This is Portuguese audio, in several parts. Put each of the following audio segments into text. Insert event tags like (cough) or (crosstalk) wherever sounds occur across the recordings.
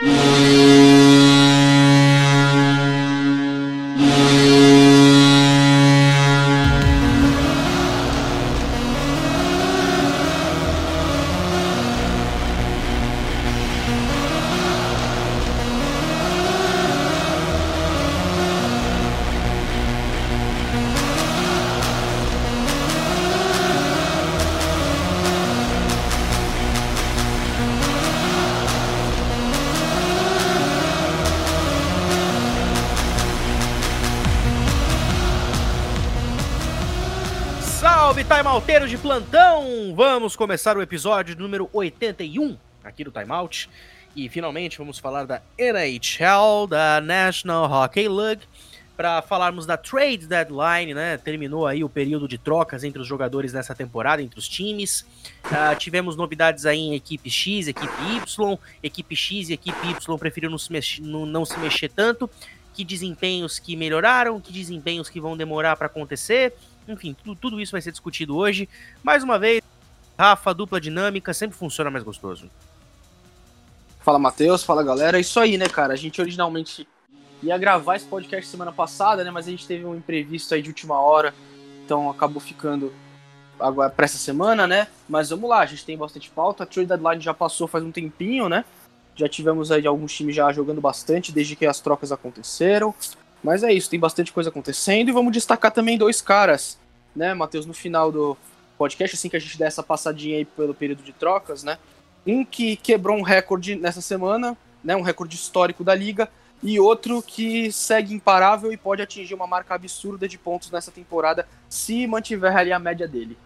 Malteiros Vamos começar o episódio número 81 aqui do Timeout. E finalmente vamos falar da NHL, da National Hockey League, para falarmos da trade deadline, né? Terminou aí o período de trocas entre os jogadores nessa temporada, entre os times. Uh, tivemos novidades aí em equipe X, equipe Y, equipe X e equipe Y preferiram não se, mexer, não, não se mexer tanto. Que desempenhos que melhoraram, que desempenhos que vão demorar para acontecer. Enfim, tudo, tudo isso vai ser discutido hoje. Mais uma vez, Rafa, dupla dinâmica, sempre funciona mais gostoso. Fala, Matheus. Fala, galera. É isso aí, né, cara? A gente originalmente ia gravar esse podcast semana passada, né? Mas a gente teve um imprevisto aí de última hora. Então acabou ficando agora para essa semana, né? Mas vamos lá, a gente tem bastante pauta. A trade deadline já passou faz um tempinho, né? Já tivemos aí alguns times já jogando bastante desde que as trocas aconteceram. Mas é isso, tem bastante coisa acontecendo e vamos destacar também dois caras, né, Matheus, no final do podcast, assim que a gente der essa passadinha aí pelo período de trocas, né? Um que quebrou um recorde nessa semana, né, um recorde histórico da liga, e outro que segue imparável e pode atingir uma marca absurda de pontos nessa temporada se mantiver ali a média dele.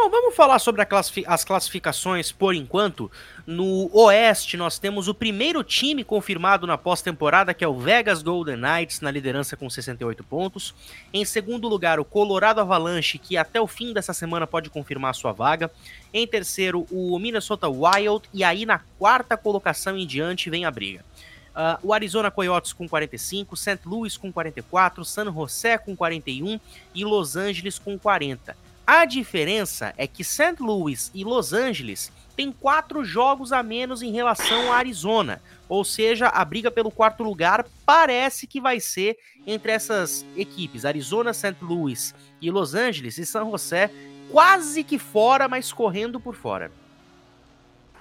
Bom, vamos falar sobre as classificações por enquanto. No Oeste, nós temos o primeiro time confirmado na pós-temporada, que é o Vegas Golden Knights, na liderança com 68 pontos. Em segundo lugar, o Colorado Avalanche, que até o fim dessa semana pode confirmar sua vaga. Em terceiro, o Minnesota Wild. E aí, na quarta colocação em diante, vem a briga. Uh, o Arizona Coyotes com 45, St. Louis com 44, San José com 41 e Los Angeles com 40. A diferença é que St. Louis e Los Angeles têm quatro jogos a menos em relação a Arizona. Ou seja, a briga pelo quarto lugar parece que vai ser entre essas equipes, Arizona, St. Louis e Los Angeles e San José, quase que fora, mas correndo por fora.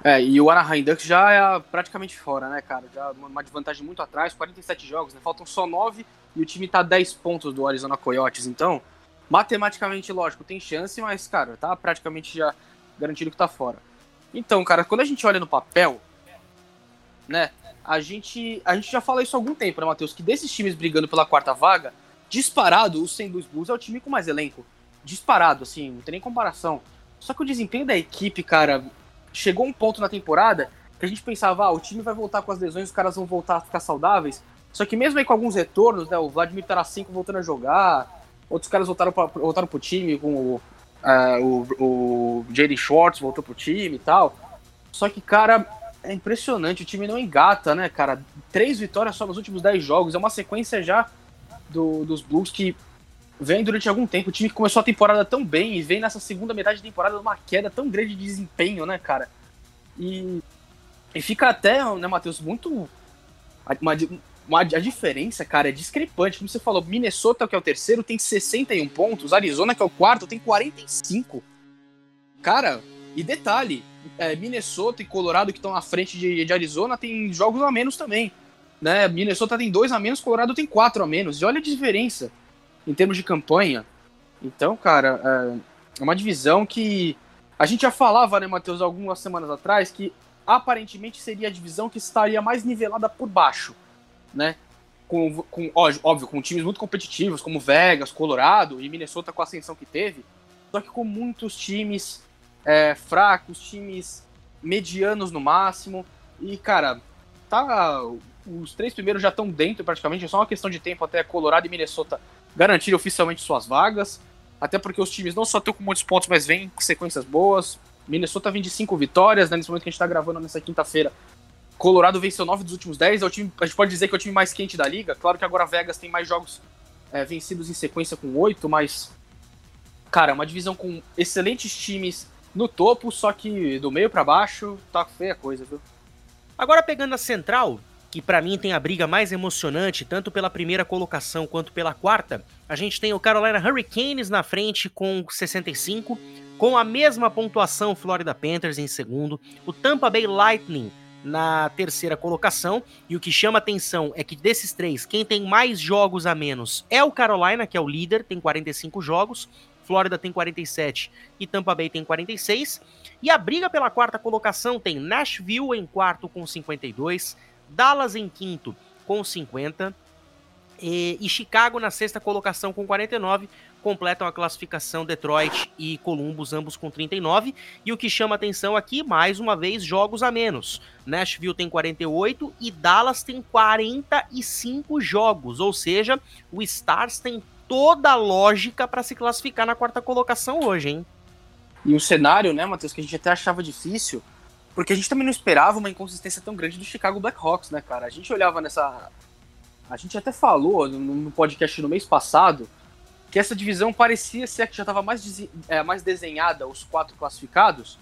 É, e o Anaheim Ducks já é praticamente fora, né, cara? Já uma desvantagem muito atrás, 47 jogos, né? Faltam só 9 e o time tá 10 pontos do Arizona Coyotes, então matematicamente, lógico, tem chance, mas, cara, tá praticamente já garantido que tá fora. Então, cara, quando a gente olha no papel, né, a gente, a gente já fala isso há algum tempo, né, Matheus? Que desses times brigando pela quarta vaga, disparado, o St. Louis Blues é o time com mais elenco. Disparado, assim, não tem nem comparação. Só que o desempenho da equipe, cara, chegou um ponto na temporada que a gente pensava, ah, o time vai voltar com as lesões, os caras vão voltar a ficar saudáveis. Só que mesmo aí com alguns retornos, né, o Vladimir Tarasenko voltando a jogar, Outros caras voltaram, pra, voltaram pro time, com o, uh, o, o. Schwartz voltou pro time e tal. Só que, cara, é impressionante, o time não engata, né, cara? Três vitórias só nos últimos dez jogos, é uma sequência já do, dos Blues que vem durante algum tempo. O time começou a temporada tão bem e vem nessa segunda metade de temporada numa queda tão grande de desempenho, né, cara? E, e fica até, né, Matheus, muito. Uma, uma, a diferença, cara, é discrepante. Como você falou, Minnesota, que é o terceiro, tem 61 pontos. Arizona, que é o quarto, tem 45. Cara, e detalhe, é, Minnesota e Colorado, que estão à frente de, de, Arizona, tem jogos a menos também. Né? Minnesota tem dois a menos, Colorado tem quatro a menos. E olha a diferença em termos de campanha. Então, cara, é, é uma divisão que a gente já falava, né, Matheus, algumas semanas atrás, que aparentemente seria a divisão que estaria mais nivelada por baixo né? Com, com, óbvio, com times muito competitivos, como Vegas, Colorado e Minnesota com a ascensão que teve, só que com muitos times é, fracos, times medianos no máximo. E, cara, tá. Os três primeiros já estão dentro praticamente, é só uma questão de tempo até Colorado e Minnesota garantirem oficialmente suas vagas. Até porque os times não só estão com muitos pontos, mas vêm com sequências boas. Minnesota vem de cinco vitórias, né, nesse momento que a gente está gravando nessa quinta-feira. Colorado venceu 9 dos últimos 10, é o time, a gente pode dizer que é o time mais quente da liga. Claro que agora Vegas tem mais jogos é, vencidos em sequência com 8, mas. Cara, é uma divisão com excelentes times no topo, só que do meio para baixo tá feia a coisa, viu? Agora pegando a central, que para mim tem a briga mais emocionante, tanto pela primeira colocação quanto pela quarta, a gente tem o Carolina Hurricanes na frente com 65, com a mesma pontuação Florida Panthers em segundo, o Tampa Bay Lightning na terceira colocação, e o que chama atenção é que desses três, quem tem mais jogos a menos é o Carolina, que é o líder, tem 45 jogos, Flórida tem 47 e Tampa Bay tem 46. E a briga pela quarta colocação tem Nashville em quarto com 52, Dallas em quinto com 50 e, e Chicago na sexta colocação com 49, completam a classificação Detroit e Columbus, ambos com 39. E o que chama atenção aqui, mais uma vez, jogos a menos. Nashville tem 48 e Dallas tem 45 jogos, ou seja, o Stars tem toda a lógica para se classificar na quarta colocação hoje, hein? E um cenário, né, Matheus, que a gente até achava difícil, porque a gente também não esperava uma inconsistência tão grande do Chicago Blackhawks, né, cara? A gente olhava nessa. A gente até falou no podcast no mês passado que essa divisão parecia ser a que já estava mais, é, mais desenhada, os quatro classificados,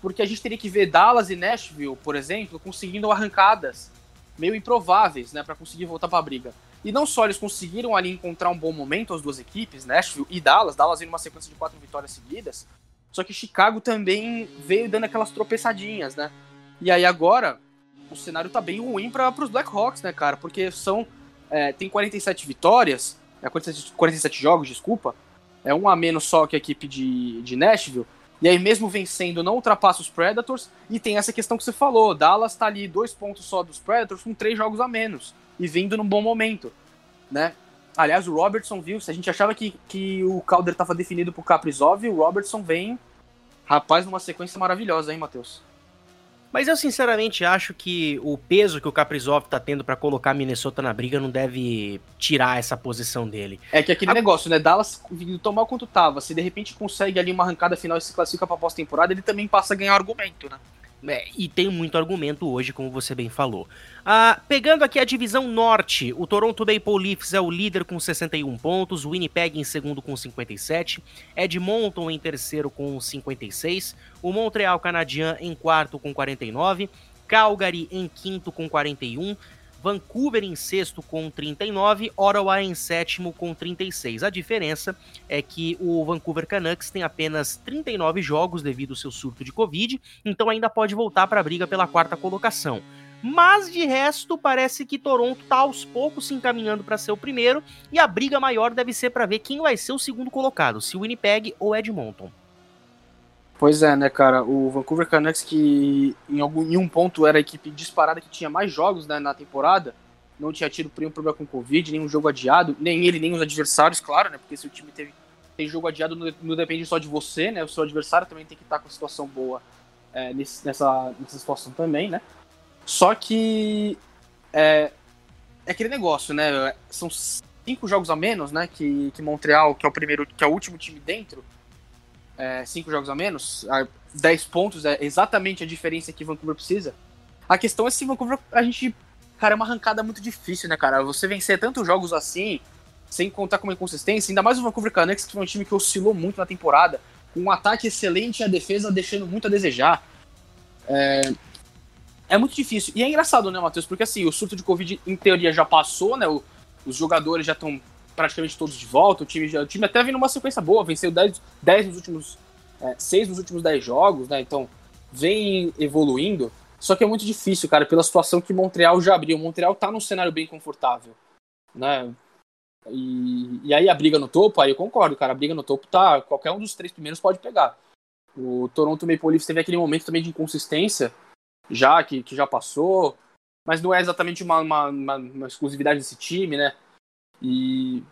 porque a gente teria que ver Dallas e Nashville, por exemplo, conseguindo arrancadas meio improváveis, né, para conseguir voltar para a briga. E não só eles conseguiram ali encontrar um bom momento, as duas equipes, Nashville e Dallas, Dallas em uma sequência de quatro vitórias seguidas, só que Chicago também veio dando aquelas tropeçadinhas, né? E aí agora o cenário tá bem ruim para os Blackhawks, né, cara? Porque são é, tem 47 vitórias, é 47, 47 jogos, desculpa. É um a menos só que a equipe de, de Nashville. E aí, mesmo vencendo, não ultrapassa os Predators. E tem essa questão que você falou: Dallas tá ali dois pontos só dos Predators com três jogos a menos. E vindo num bom momento, né? Aliás, o Robertson viu, se a gente achava que, que o Calder estava definido pro Kaprizov, o Robertson vem, rapaz, numa sequência maravilhosa, hein, Matheus? Mas eu sinceramente acho que o peso que o Kaprizov tá tendo para colocar Minnesota na briga não deve tirar essa posição dele. É que aquele A... negócio, né? Dallas tão mal quanto tava, se de repente consegue ali uma arrancada final e se classifica pra pós-temporada, ele também passa a ganhar argumento, né? É, e tem muito argumento hoje, como você bem falou. Ah, pegando aqui a divisão norte, o Toronto Maple Leafs é o líder com 61 pontos, Winnipeg em segundo com 57, Edmonton em terceiro com 56, o Montreal Canadien em quarto com 49, Calgary em quinto com 41, Vancouver em sexto com 39, Ottawa em sétimo com 36. A diferença é que o Vancouver Canucks tem apenas 39 jogos devido ao seu surto de Covid, então ainda pode voltar para a briga pela quarta colocação. Mas de resto, parece que Toronto está aos poucos se encaminhando para ser o primeiro, e a briga maior deve ser para ver quem vai ser o segundo colocado, se Winnipeg ou Edmonton. Pois é, né, cara? O Vancouver Canucks, que em, algum, em um ponto era a equipe disparada que tinha mais jogos né, na temporada, não tinha tido nenhum problema com Covid, nenhum jogo adiado, nem ele, nem os adversários, claro, né? Porque se o time teve, tem jogo adiado, não, não depende só de você, né? O seu adversário também tem que estar com a situação boa é, nesse, nessa, nessa situação também, né? Só que é, é aquele negócio, né? São cinco jogos a menos, né? Que, que Montreal, que é o primeiro, que é o último time dentro, é, cinco jogos a menos, 10 pontos é exatamente a diferença que Vancouver precisa. A questão é se Vancouver, a gente, cara, é uma arrancada muito difícil, né, cara? Você vencer tantos jogos assim, sem contar com uma inconsistência, ainda mais o Vancouver Canucks, que foi um time que oscilou muito na temporada, com um ataque excelente e a defesa deixando muito a desejar. É, é muito difícil. E é engraçado, né, Matheus? Porque assim, o surto de Covid, em teoria, já passou, né? O, os jogadores já estão praticamente todos de volta. O time, o time até vem numa sequência boa, venceu 10, 10 nos últimos. É, 6 nos últimos 10 jogos, né? Então vem evoluindo. Só que é muito difícil, cara, pela situação que Montreal já abriu. Montreal tá num cenário bem confortável, né? E, e aí a briga no topo, aí eu concordo, cara. A briga no topo tá. Qualquer um dos três primeiros pode pegar. O Toronto Maple Leafs teve aquele momento também de inconsistência, já que, que já passou, mas não é exatamente uma, uma, uma, uma exclusividade desse time, né? E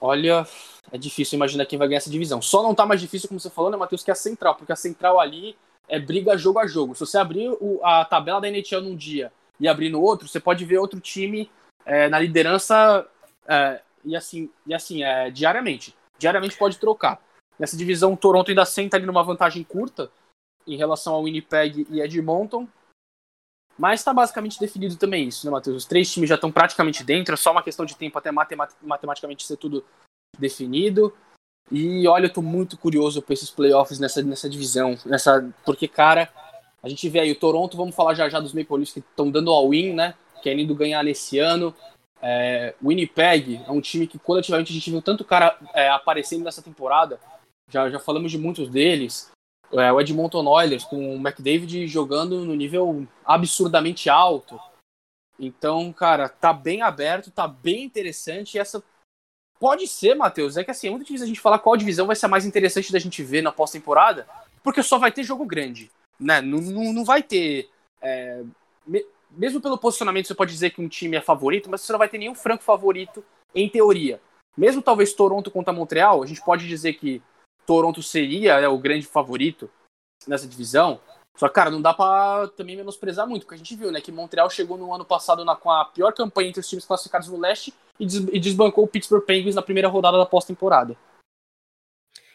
olha, é difícil imaginar quem vai ganhar essa divisão. Só não tá mais difícil, como você falou, né, Matheus, que é a central, porque a central ali é briga jogo a jogo. Se você abrir o, a tabela da NHL num dia e abrir no outro, você pode ver outro time é, na liderança é, e assim, e assim é, diariamente. Diariamente pode trocar. Nessa divisão, o Toronto ainda senta ali numa vantagem curta em relação ao Winnipeg e Edmonton. Mas está basicamente definido também isso, né, Matheus? Os três times já estão praticamente dentro, é só uma questão de tempo até matematicamente ser tudo definido. E olha, eu tô muito curioso para esses playoffs nessa, nessa divisão, nessa porque, cara, A gente vê aí o Toronto, vamos falar já já dos Maple Leafs que estão dando all-in, né? Querendo ganhar nesse ano. É, Winnipeg é um time que coletivamente a gente viu tanto cara é, aparecendo nessa temporada. Já, já falamos de muitos deles. É, o Edmonton Oilers com o McDavid jogando no nível absurdamente alto. Então, cara, tá bem aberto, tá bem interessante. E essa pode ser, Matheus, é que assim, é muito difícil a gente falar qual divisão vai ser a mais interessante da gente ver na pós-temporada, porque só vai ter jogo grande, né? Não, não, não vai ter. É, mesmo pelo posicionamento, você pode dizer que um time é favorito, mas você não vai ter nenhum franco favorito em teoria. Mesmo talvez Toronto contra Montreal, a gente pode dizer que Toronto seria né, o grande favorito nessa divisão. Só que, cara, não dá pra também menosprezar muito, porque a gente viu, né, que Montreal chegou no ano passado na, com a pior campanha entre os times classificados no leste e, des, e desbancou o Pittsburgh Penguins na primeira rodada da pós-temporada.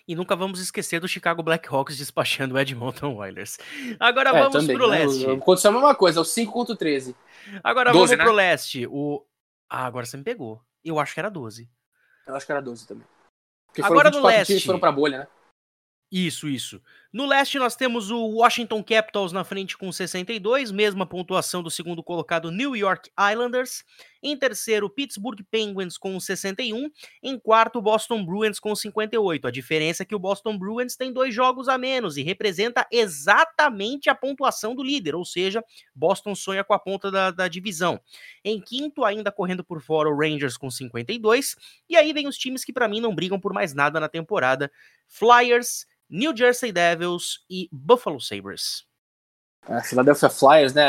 E nunca vamos esquecer do Chicago Blackhawks despachando o Edmonton Oilers. Agora é, vamos também, pro né? leste. Aconteceu a mesma coisa, o 5 contra o 13. Agora 12, vamos né? pro leste. O... Ah, agora você me pegou. Eu acho que era 12. Eu acho que era 12 também. Porque agora no leste. foram pra bolha, né? Isso, isso. No leste nós temos o Washington Capitals na frente com 62, mesma pontuação do segundo colocado New York Islanders. Em terceiro, Pittsburgh Penguins com 61. Em quarto, Boston Bruins com 58. A diferença é que o Boston Bruins tem dois jogos a menos e representa exatamente a pontuação do líder, ou seja, Boston sonha com a ponta da, da divisão. Em quinto, ainda correndo por fora, o Rangers com 52. E aí vem os times que para mim não brigam por mais nada na temporada: Flyers. New Jersey Devils e Buffalo Sabres. É, Philadelphia Flyers, né?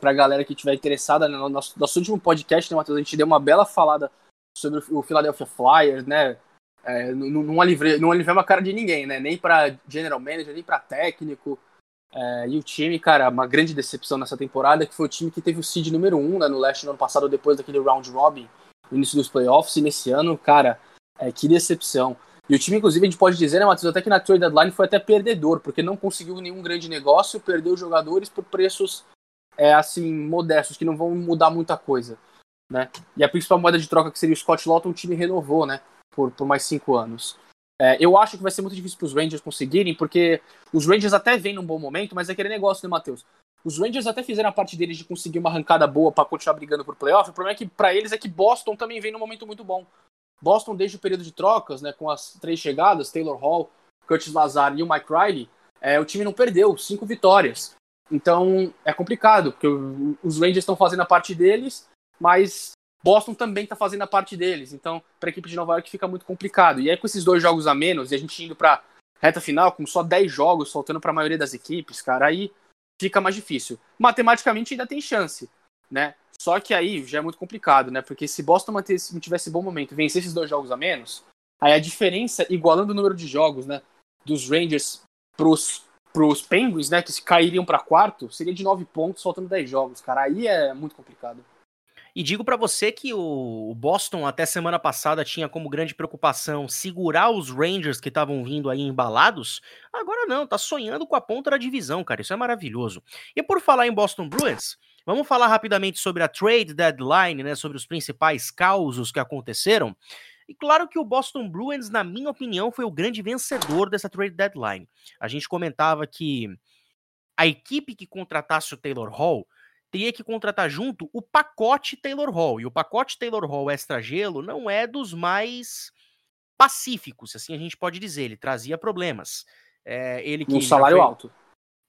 Para a galera que estiver interessada, no nosso, nosso último podcast, né, Matheus? A gente deu uma bela falada sobre o Philadelphia Flyers, né? É, não, não aliviei uma cara de ninguém, né? Nem para general manager, nem para técnico. É, e o time, cara, uma grande decepção nessa temporada, que foi o time que teve o seed número 1 um, né, no leste no ano passado, depois daquele round robin, início dos playoffs, e nesse ano, cara, é, que decepção. E o time, inclusive, a gente pode dizer, né, Matheus, até que na trade deadline foi até perdedor, porque não conseguiu nenhum grande negócio, perdeu jogadores por preços, é, assim, modestos, que não vão mudar muita coisa, né? E a principal moeda de troca, que seria o Scott Lawton, o time renovou, né, por, por mais cinco anos. É, eu acho que vai ser muito difícil para os Rangers conseguirem, porque os Rangers até vêm num bom momento, mas é aquele negócio, né, Matheus? Os Rangers até fizeram a parte deles de conseguir uma arrancada boa para continuar brigando por playoff. O problema é que para eles é que Boston também vem num momento muito bom. Boston, desde o período de trocas, né, com as três chegadas, Taylor Hall, Curtis Lazar e o Mike Riley, é, o time não perdeu, cinco vitórias. Então é complicado, porque os Rangers estão fazendo a parte deles, mas Boston também está fazendo a parte deles. Então, para a equipe de Nova York fica muito complicado. E aí, com esses dois jogos a menos, e a gente indo para reta final, com só 10 jogos, faltando para a maioria das equipes, cara, aí fica mais difícil. Matematicamente ainda tem chance, né? Só que aí já é muito complicado, né? Porque se Boston mantesse, tivesse bom momento vencer esses dois jogos a menos, aí a diferença, igualando o número de jogos, né? Dos Rangers pros, pros Penguins, né? Que se cairiam para quarto, seria de nove pontos, faltando 10 jogos, cara. Aí é muito complicado. E digo para você que o Boston até semana passada tinha como grande preocupação segurar os Rangers que estavam vindo aí embalados. Agora não, tá sonhando com a ponta da divisão, cara. Isso é maravilhoso. E por falar em Boston Bruins, Vamos falar rapidamente sobre a trade deadline, né, sobre os principais causos que aconteceram. E claro que o Boston Bruins, na minha opinião, foi o grande vencedor dessa trade deadline. A gente comentava que a equipe que contratasse o Taylor Hall teria que contratar junto o pacote Taylor Hall. E o pacote Taylor Hall extra gelo não é dos mais pacíficos, assim a gente pode dizer. Ele trazia problemas. É, ele que um salário foi... alto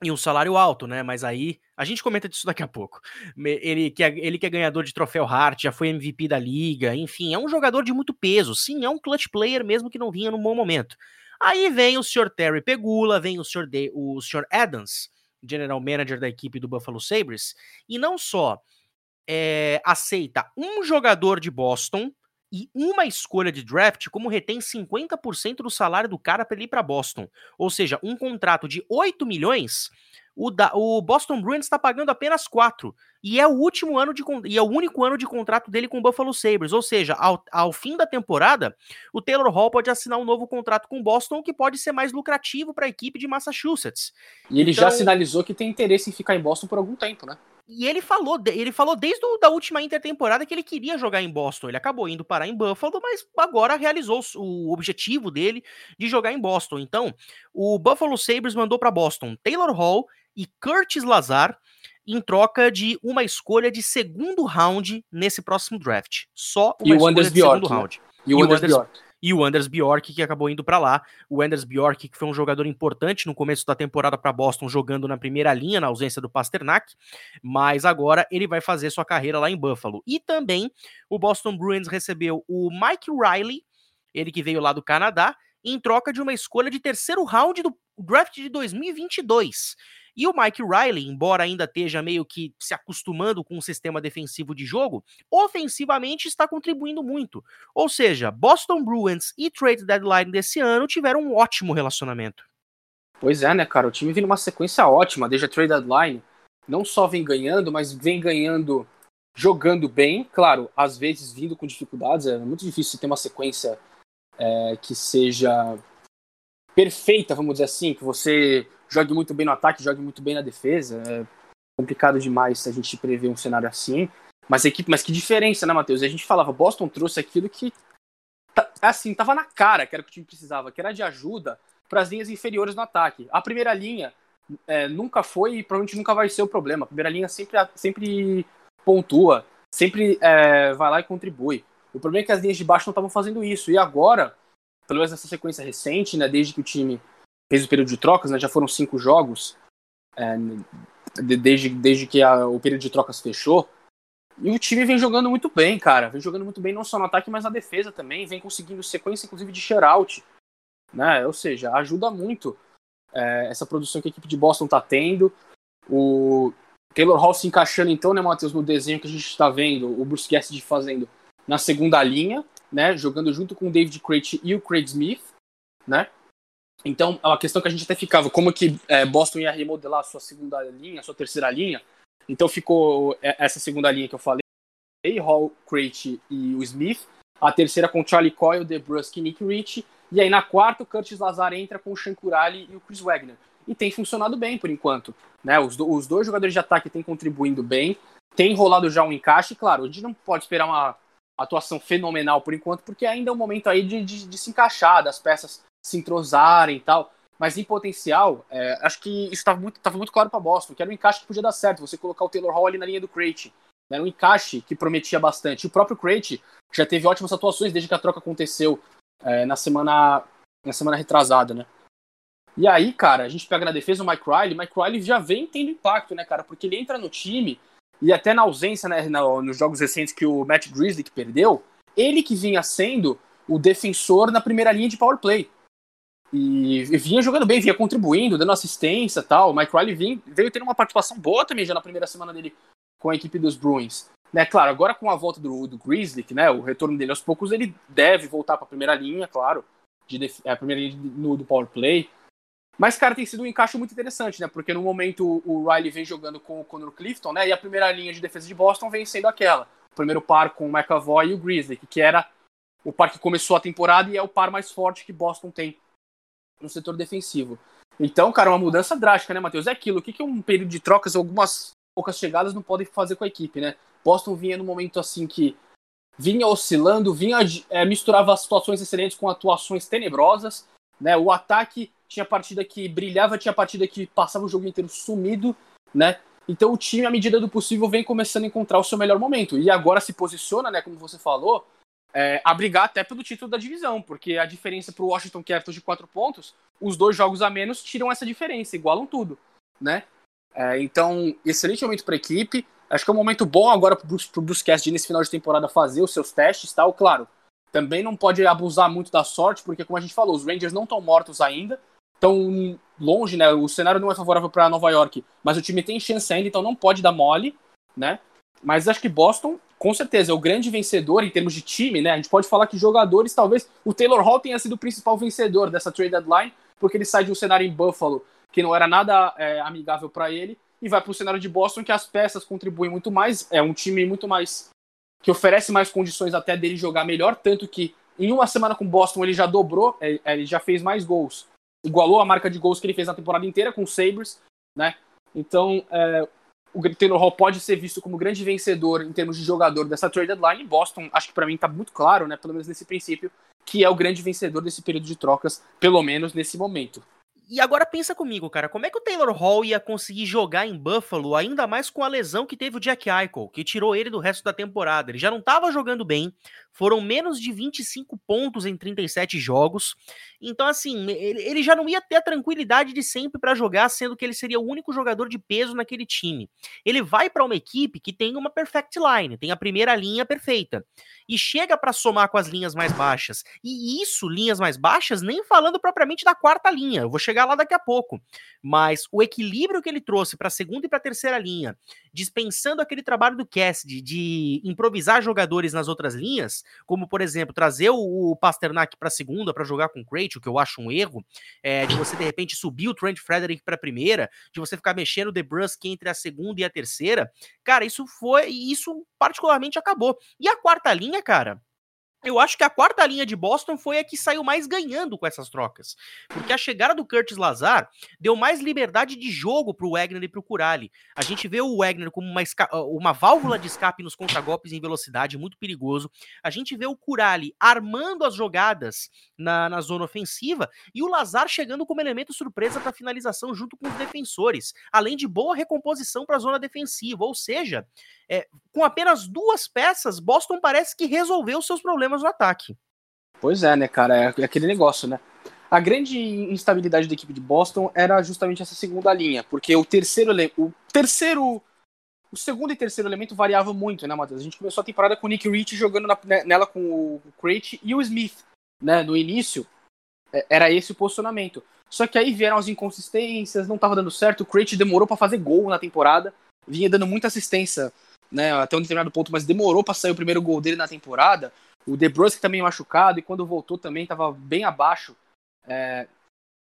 e um salário alto, né? Mas aí a gente comenta disso daqui a pouco. Ele que, é, ele que é ganhador de troféu Hart, já foi MVP da liga, enfim, é um jogador de muito peso. Sim, é um clutch player mesmo que não vinha num bom momento. Aí vem o Sr. Terry Pegula, vem o Sr. De, o Sr. Adams, general manager da equipe do Buffalo Sabres, e não só é, aceita um jogador de Boston e uma escolha de draft como retém 50% do salário do cara para ele ir para Boston. Ou seja, um contrato de 8 milhões, o, da, o Boston Bruins está pagando apenas 4. E é o último ano de e é o único ano de contrato dele com o Buffalo Sabres. Ou seja, ao, ao fim da temporada, o Taylor Hall pode assinar um novo contrato com o Boston que pode ser mais lucrativo para a equipe de Massachusetts. E ele então, já sinalizou que tem interesse em ficar em Boston por algum tempo, né? E ele falou, ele falou desde a última intertemporada que ele queria jogar em Boston. Ele acabou indo parar em Buffalo, mas agora realizou o objetivo dele de jogar em Boston. Então, o Buffalo Sabres mandou para Boston Taylor Hall, e Curtis Lazar em troca de uma escolha de segundo round nesse próximo draft. Só uma e escolha Anders de Bjork, segundo né? round. E o Anders Bjork. E o Anders Bjork, que acabou indo para lá. O Anders Bjork, que foi um jogador importante no começo da temporada para Boston, jogando na primeira linha, na ausência do Pasternak. Mas agora ele vai fazer sua carreira lá em Buffalo. E também o Boston Bruins recebeu o Mike Riley, ele que veio lá do Canadá, em troca de uma escolha de terceiro round do draft de 2022. E o Mike Riley, embora ainda esteja meio que se acostumando com o sistema defensivo de jogo, ofensivamente está contribuindo muito. Ou seja, Boston Bruins e trade deadline desse ano tiveram um ótimo relacionamento. Pois é, né, cara? O time vem numa sequência ótima desde a trade deadline. Não só vem ganhando, mas vem ganhando jogando bem. Claro, às vezes vindo com dificuldades. É muito difícil ter uma sequência é, que seja perfeita, vamos dizer assim, que você jogue muito bem no ataque, jogue muito bem na defesa. É complicado demais a gente prever um cenário assim. Mas a equipe, mas que diferença, né, Matheus? A gente falava, Boston trouxe aquilo que assim, tava na cara que era o que o time precisava, que era de ajuda para as linhas inferiores no ataque. A primeira linha é, nunca foi e provavelmente nunca vai ser o problema. A primeira linha sempre, sempre pontua, sempre é, vai lá e contribui. O problema é que as linhas de baixo não estavam fazendo isso. E agora, pelo menos nessa sequência recente, né, desde que o time fez o período de trocas, né, já foram cinco jogos, é, desde, desde que a, o período de trocas fechou. E o time vem jogando muito bem, cara. Vem jogando muito bem não só no ataque, mas na defesa também. Vem conseguindo sequência, inclusive, de shutout. Né? Ou seja, ajuda muito é, essa produção que a equipe de Boston tá tendo. O Taylor Hall se encaixando, então, né, Matheus, no desenho que a gente está vendo, o Bruce Cassidy fazendo na segunda linha, né? Jogando junto com o David Crate e o Craig Smith, né? Então, a questão que a gente até ficava, como que é, Boston ia remodelar a sua segunda linha, a sua terceira linha. Então ficou essa segunda linha que eu falei, Hall, Crate e o Smith. A terceira com Charlie Coyle, DeBrusque e Nick Rich. E aí na quarta o Curtis Lazar entra com o Sean Curali e o Chris Wagner. E tem funcionado bem por enquanto. Né? Os, do, os dois jogadores de ataque têm contribuindo bem. Tem rolado já um encaixe, claro, a gente não pode esperar uma atuação fenomenal por enquanto, porque ainda é um momento aí de, de, de se encaixar, das peças se entrosarem e tal. Mas em potencial, é, acho que isso estava muito, tava muito claro para Boston, que era um encaixe que podia dar certo, você colocar o Taylor Hall ali na linha do Crate. Era um encaixe que prometia bastante. O próprio Crate já teve ótimas atuações desde que a troca aconteceu é, na semana na semana retrasada, né? E aí, cara, a gente pega na defesa o Mike Riley, Mike Riley já vem tendo impacto, né, cara? Porque ele entra no time e até na ausência, né, nos jogos recentes que o Matt Grizzly que perdeu, ele que vinha sendo o defensor na primeira linha de power play. E, e vinha jogando bem, vinha contribuindo, dando assistência tal. O Mike Riley vinha, veio tendo uma participação boa também já na primeira semana dele com a equipe dos Bruins. Né, claro, agora com a volta do, do Grizzly, né, o retorno dele aos poucos, ele deve voltar para a primeira linha, claro, de é, a primeira linha no, do power play. Mas, cara, tem sido um encaixe muito interessante, né? Porque no momento o Riley vem jogando com o Conor Clifton, né? E a primeira linha de defesa de Boston vem sendo aquela. O primeiro par com o McAvoy e o Grizzly, que era o par que começou a temporada e é o par mais forte que Boston tem no setor defensivo. Então, cara, uma mudança drástica, né, Matheus? É aquilo. O que, que um período de trocas, algumas poucas chegadas não podem fazer com a equipe, né? Boston vinha num momento assim que vinha oscilando, vinha é, misturava situações excelentes com atuações tenebrosas, né? O ataque tinha partida que brilhava, tinha partida que passava o jogo inteiro sumido, né? Então o time, à medida do possível, vem começando a encontrar o seu melhor momento. E agora se posiciona, né, como você falou, é, a brigar até pelo título da divisão, porque a diferença para o Washington Capitals de quatro pontos, os dois jogos a menos tiram essa diferença, igualam tudo, né? É, então, excelente momento para a equipe. Acho que é um momento bom agora para o Cassidy nesse final de temporada fazer os seus testes, tal. Claro, também não pode abusar muito da sorte, porque como a gente falou, os Rangers não estão mortos ainda tão longe, né? O cenário não é favorável para Nova York, mas o time tem chance ainda, então não pode dar mole, né? Mas acho que Boston, com certeza, é o grande vencedor em termos de time, né? A gente pode falar que jogadores, talvez o Taylor Hall tenha sido o principal vencedor dessa trade deadline, porque ele sai de um cenário em Buffalo que não era nada é, amigável para ele e vai para o cenário de Boston que as peças contribuem muito mais, é um time muito mais que oferece mais condições até dele jogar melhor, tanto que em uma semana com Boston ele já dobrou, é, é, ele já fez mais gols igualou a marca de gols que ele fez na temporada inteira com o Sabres, né? Então, é, o Taylor Hall pode ser visto como grande vencedor em termos de jogador dessa trade deadline. Boston, acho que para mim tá muito claro, né, pelo menos nesse princípio, que é o grande vencedor desse período de trocas, pelo menos nesse momento. e agora pensa comigo, cara, como é que o Taylor Hall ia conseguir jogar em Buffalo, ainda mais com a lesão que teve o Jack Eichel, que tirou ele do resto da temporada? Ele já não estava jogando bem, foram menos de 25 pontos em 37 jogos. Então, assim, ele, já não ia ter a tranquilidade de sempre para jogar, sendo que ele seria o único jogador de peso naquele time. Ele vai para uma equipe que tem uma perfect line, tem a primeira linha perfeita, e chega para somar com as linhas mais baixas. E isso, linhas mais baixas, nem falando propriamente da quarta linha. Eu vou chegar lá daqui a pouco. Mas o equilíbrio que ele trouxe para a segunda e para a terceira linha, dispensando aquele trabalho do Cassidy de improvisar jogadores nas outras linhas, como por exemplo trazer o, Pasternak para segunda para jogar com o o que eu acho um erro, é, de você de repente subir o Trent Frederick para primeira, de você ficar mexendo o DeBrusque entre a segunda e a terceira, cara, isso foi, isso particularmente acabou. E a quarta linha, cara, eu acho que a quarta linha de Boston foi a que saiu mais ganhando com essas trocas. Porque a chegada do Curtis Lazar deu mais liberdade de jogo pro Wagner e pro Curali. A gente vê o Wagner como uma, uma válvula de escape nos contragolpes em velocidade, muito perigoso. A gente vê o Curali armando as jogadas na, na zona ofensiva e o Lazar chegando como elemento surpresa para finalização junto com os defensores, além de boa recomposição para a zona defensiva. Ou seja, é, com apenas duas peças, Boston parece que resolveu seus problemas no ataque. Pois é, né, cara? É, é aquele negócio, né? A grande instabilidade da equipe de Boston era justamente essa segunda linha, porque o terceiro, o terceiro, o segundo e terceiro elemento variavam muito, né, Matheus? A gente começou a temporada com o Nick Rich jogando na, né, nela com o Crate e o Smith, né? No início é, era esse o posicionamento. Só que aí vieram as inconsistências, não estava dando certo. O Crate demorou para fazer gol na temporada, vinha dando muita assistência né, até um determinado ponto, mas demorou para sair o primeiro gol dele na temporada. O De Bruyne também machucado e quando voltou também estava bem abaixo é,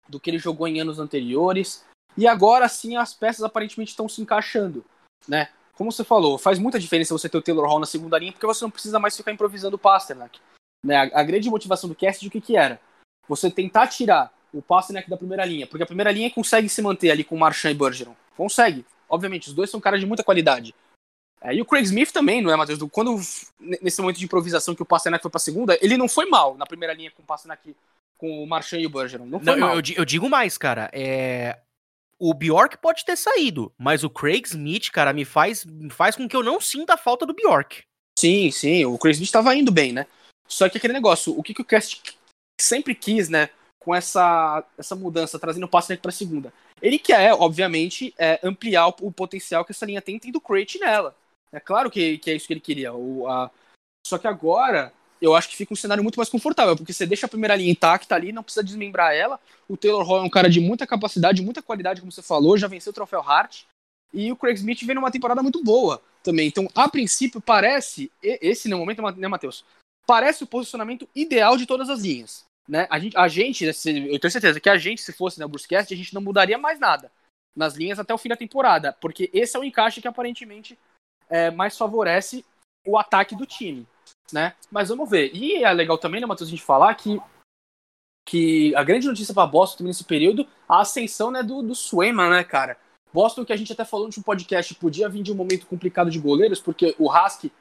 do que ele jogou em anos anteriores. E agora sim as peças aparentemente estão se encaixando, né? Como você falou, faz muita diferença você ter o Taylor Hall na segunda linha porque você não precisa mais ficar improvisando o Pasternak. Né? A, a grande motivação do cast de o que, que era? Você tentar tirar o Pasternak da primeira linha, porque a primeira linha consegue se manter ali com o Marchand e Bergeron. Consegue. Obviamente, os dois são caras de muita qualidade. É, e o Craig Smith também, não é, Matheus? Quando, nesse momento de improvisação que o Pasternak foi pra segunda, ele não foi mal na primeira linha com o Pasternak, com o Marchand e o Bergeron. Não foi não, mal. Eu, eu, digo mais, cara. É... O Bjork pode ter saído, mas o Craig Smith, cara, me faz, me faz com que eu não sinta a falta do Bjork. Sim, sim. O Craig Smith tava indo bem, né? Só que aquele negócio, o que, que o Cast sempre quis, né? Com essa, essa mudança, trazendo o Pasternak pra segunda. Ele quer, obviamente, é, ampliar o, o, potencial que essa linha tem, tendo o Crate nela. É claro que, que é isso que ele queria. O, a... Só que agora eu acho que fica um cenário muito mais confortável, porque você deixa a primeira linha intacta ali, não precisa desmembrar ela. O Taylor Hall é um cara de muita capacidade, muita qualidade, como você falou, já venceu o troféu Hart. E o Craig Smith vem numa temporada muito boa também. Então, a princípio, parece, esse no momento, né, Matheus? Parece o posicionamento ideal de todas as linhas. Né? A, gente, a gente, eu tenho certeza que a gente, se fosse na né, Bruscast, a gente não mudaria mais nada nas linhas até o fim da temporada, porque esse é o encaixe que aparentemente é, mais favorece o ataque do time, né? Mas vamos ver. E é legal também, né, Matheus, a gente falar que, que a grande notícia para Boston também nesse período, a ascensão né, do, do Swayman, né, cara? Boston, que a gente até falou no podcast, podia vir de um momento complicado de goleiros, porque o Husky,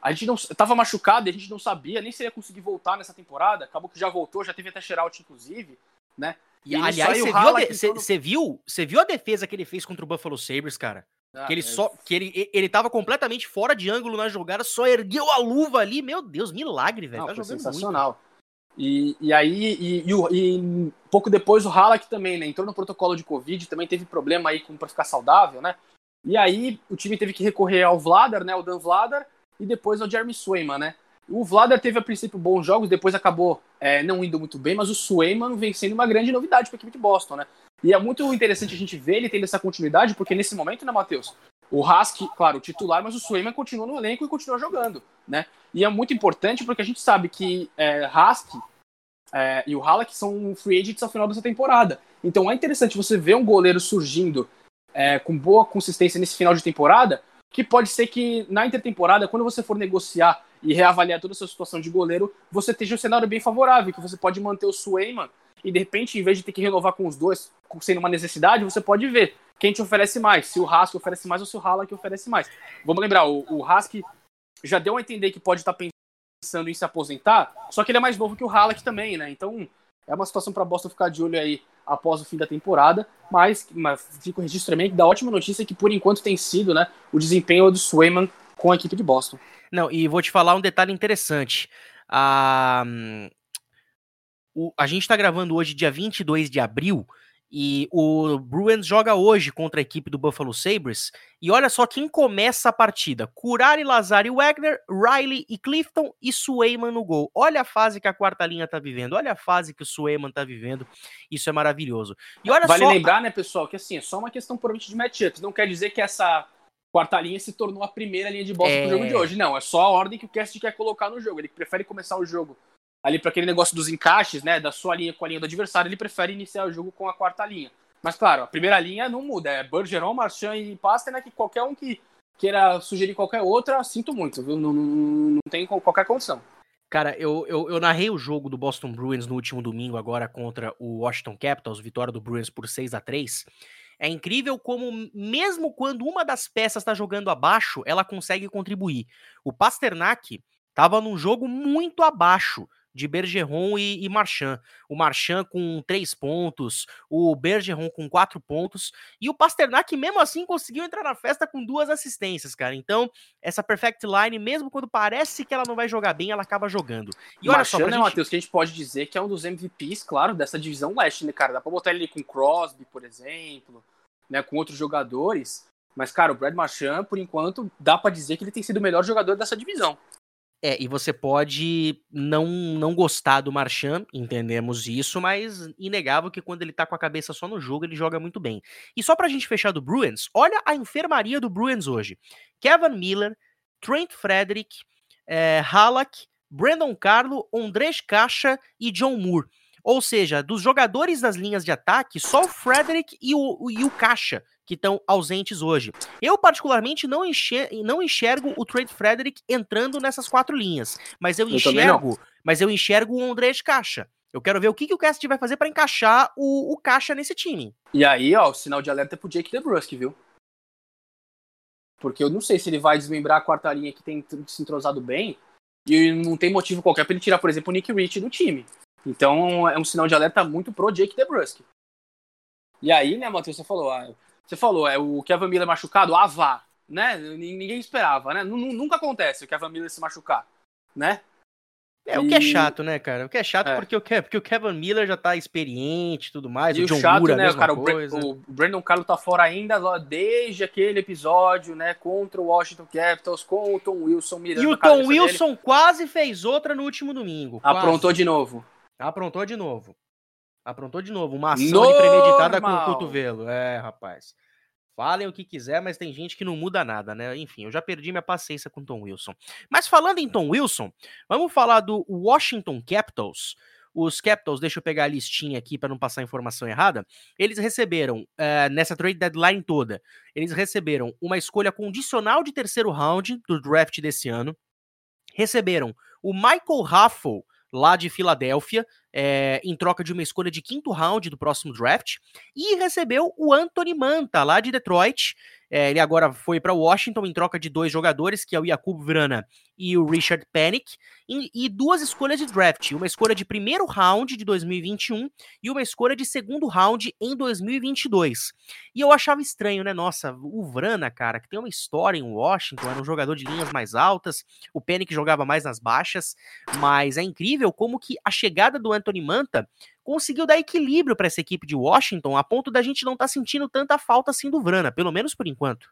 a gente não tava machucado e a gente não sabia nem se ia conseguir voltar nessa temporada. Acabou que já voltou, já teve até shoutout, inclusive, né? E, aliás, você viu, todo... viu, viu a defesa que ele fez contra o Buffalo Sabres, cara? Ah, que ele é... só que ele, ele tava completamente fora de ângulo na jogada, só ergueu a luva ali. Meu Deus, milagre, velho. Tá sensacional. Muito. E, e aí, e, e, e, pouco depois o Halak também, né? Entrou no protocolo de Covid, também teve problema aí para ficar saudável, né? E aí o time teve que recorrer ao Vladar, né? O Dan Vladar, e depois ao Jeremy Swayman, né? O Vladar teve a princípio bons jogos, depois acabou é, não indo muito bem, mas o Swayman vem sendo uma grande novidade para a equipe de Boston, né? E é muito interessante a gente ver ele tendo essa continuidade, porque nesse momento, né, Matheus? O Husky, claro, titular, mas o Swayman continua no elenco e continua jogando, né? E é muito importante porque a gente sabe que é, é, e o Halleck são free agents ao final dessa temporada. Então é interessante você ver um goleiro surgindo é, com boa consistência nesse final de temporada, que pode ser que na intertemporada, quando você for negociar e reavaliar toda a sua situação de goleiro, você esteja um cenário bem favorável, que você pode manter o Swayman e de repente, em vez de ter que renovar com os dois, sendo uma necessidade, você pode ver quem te oferece mais, se o Hask oferece mais ou se o Halak oferece mais. Vamos lembrar, o, o Hask já deu a entender que pode estar pensando em se aposentar, só que ele é mais novo que o Halak também, né? Então, É uma situação para Boston ficar de olho aí após o fim da temporada, mas, mas fica o registro também da ótima notícia que por enquanto tem sido, né, o desempenho do Swayman com a equipe de Boston. Não, e vou te falar um detalhe interessante. A, o, a gente está gravando hoje, dia 22 de abril, e o Bruins joga hoje contra a equipe do Buffalo Sabres. E olha só quem começa a partida: Curari, Lazari, Wagner, Riley e Clifton e Sueyman no gol. Olha a fase que a quarta linha tá vivendo. Olha a fase que o Sueyman tá vivendo. Isso é maravilhoso. E olha vale só... lembrar, né, pessoal, que assim, é só uma questão puramente de matchups. Não quer dizer que essa quarta linha se tornou a primeira linha de bola é... pro jogo de hoje. Não, é só a ordem que o Cast quer colocar no jogo. Ele prefere começar o jogo ali para aquele negócio dos encaixes, né, da sua linha com a linha do adversário, ele prefere iniciar o jogo com a quarta linha. Mas claro, a primeira linha não muda, é Bergeron, Marchand e Pasternak, que qualquer um que queira sugerir qualquer outra, sinto muito, viu? Não, não, não tem qualquer condição. Cara, eu, eu, eu, narrei o jogo do Boston Bruins no último domingo, agora contra o Washington Capitals, vitória do Bruins por 6 a 3 É incrível como, mesmo quando uma das peças está jogando abaixo, ela consegue contribuir. O Pasternak estava num jogo muito abaixo de Bergeron e, e Marchand. O Marchand com três pontos, o Bergeron com quatro pontos, e o Pasternak, mesmo assim, conseguiu entrar na festa com duas assistências, cara. Então, essa perfect line, mesmo quando parece que ela não vai jogar bem, ela acaba jogando. E olha Marchand, só, né, gente... Matheus, que a gente pode dizer que é um dos MVPs, claro, dessa divisão leste, né, cara? Dá pra botar ele com Crosby, por exemplo, né, com outros jogadores. Mas, cara, o Brad Marchand, por enquanto, dá para dizer que ele tem sido o melhor jogador dessa divisão. É, e você pode não não gostar do Marchand, entendemos isso, mas inegável que quando ele tá com a cabeça só no jogo, ele joga muito bem. E só pra gente fechar do Bruins, olha a enfermaria do Bruins hoje. Kevin Miller, Trent Frederick, é, Halak, Brandon Carlo, Andrés Caixa e John Moore. Ou seja, dos jogadores das linhas de ataque, só o Frederick e o, e o Caixa que estão ausentes hoje. Eu, particularmente, não, enxergo, não enxergo o Trent Frederick entrando nessas quatro linhas, mas eu enxergo, eu mas eu enxergo o André de Caixa. Eu quero ver o que, que o Cast vai fazer para encaixar o, o Caixa nesse time. E aí, ó, o sinal de alerta é pro Jake DeBrusk, viu? Porque eu não sei se ele vai desmembrar a quarta linha que tem se entrosado bem e não tem motivo qualquer para ele tirar, por exemplo, o Nick Rich do time. Então é um sinal de alerta muito pro Jake DeBrusk. E aí, né, Matheus, você falou, ah, você falou, é o Kevin Miller machucado, ah, vá, né? Ninguém esperava, né? Nunca acontece o Kevin Miller se machucar, né? É, o que é chato, né, cara? O que é chato é. Porque, o Kevin, porque o Kevin Miller já tá experiente e tudo mais. E o, John chato, né, cara? Coisa. O, Brandon Carlos tá fora ainda desde aquele episódio, né? Contra o Washington Capitals, com o Tom Wilson mirando E o Tom Wilson dele. quase fez outra no último domingo. Quase. Aprontou de novo. Aprontou de novo. Aprontou de novo. Uma ação Normal. premeditada com o cotovelo. É, rapaz. Falem o que quiser, mas tem gente que não muda nada, né? Enfim, eu já perdi minha paciência com Tom Wilson. Mas falando em Tom Wilson, vamos falar do Washington Capitals. Os Capitals, deixa eu pegar a listinha aqui para não passar informação errada. Eles receberam, uh, nessa trade deadline toda, eles receberam uma escolha condicional de terceiro round do draft desse ano. Receberam o Michael Raffle, lá de Filadélfia, é, em troca de uma escolha de quinto round do próximo draft, e recebeu o Anthony Manta, lá de Detroit. É, ele agora foi para Washington em troca de dois jogadores, que é o Jakub Vrana e o Richard Panic, e, e, duas escolhas de draft, uma escolha de primeiro round de 2021 e uma escolha de segundo round em 2022. E eu achava estranho, né? Nossa, o Vrana, cara, que tem uma história em Washington, era um jogador de linhas mais altas, o Panic jogava mais nas baixas, mas é incrível como que a chegada do Anthony Manta conseguiu dar equilíbrio para essa equipe de Washington, a ponto da gente não estar tá sentindo tanta falta assim do Vrana, pelo menos por enquanto.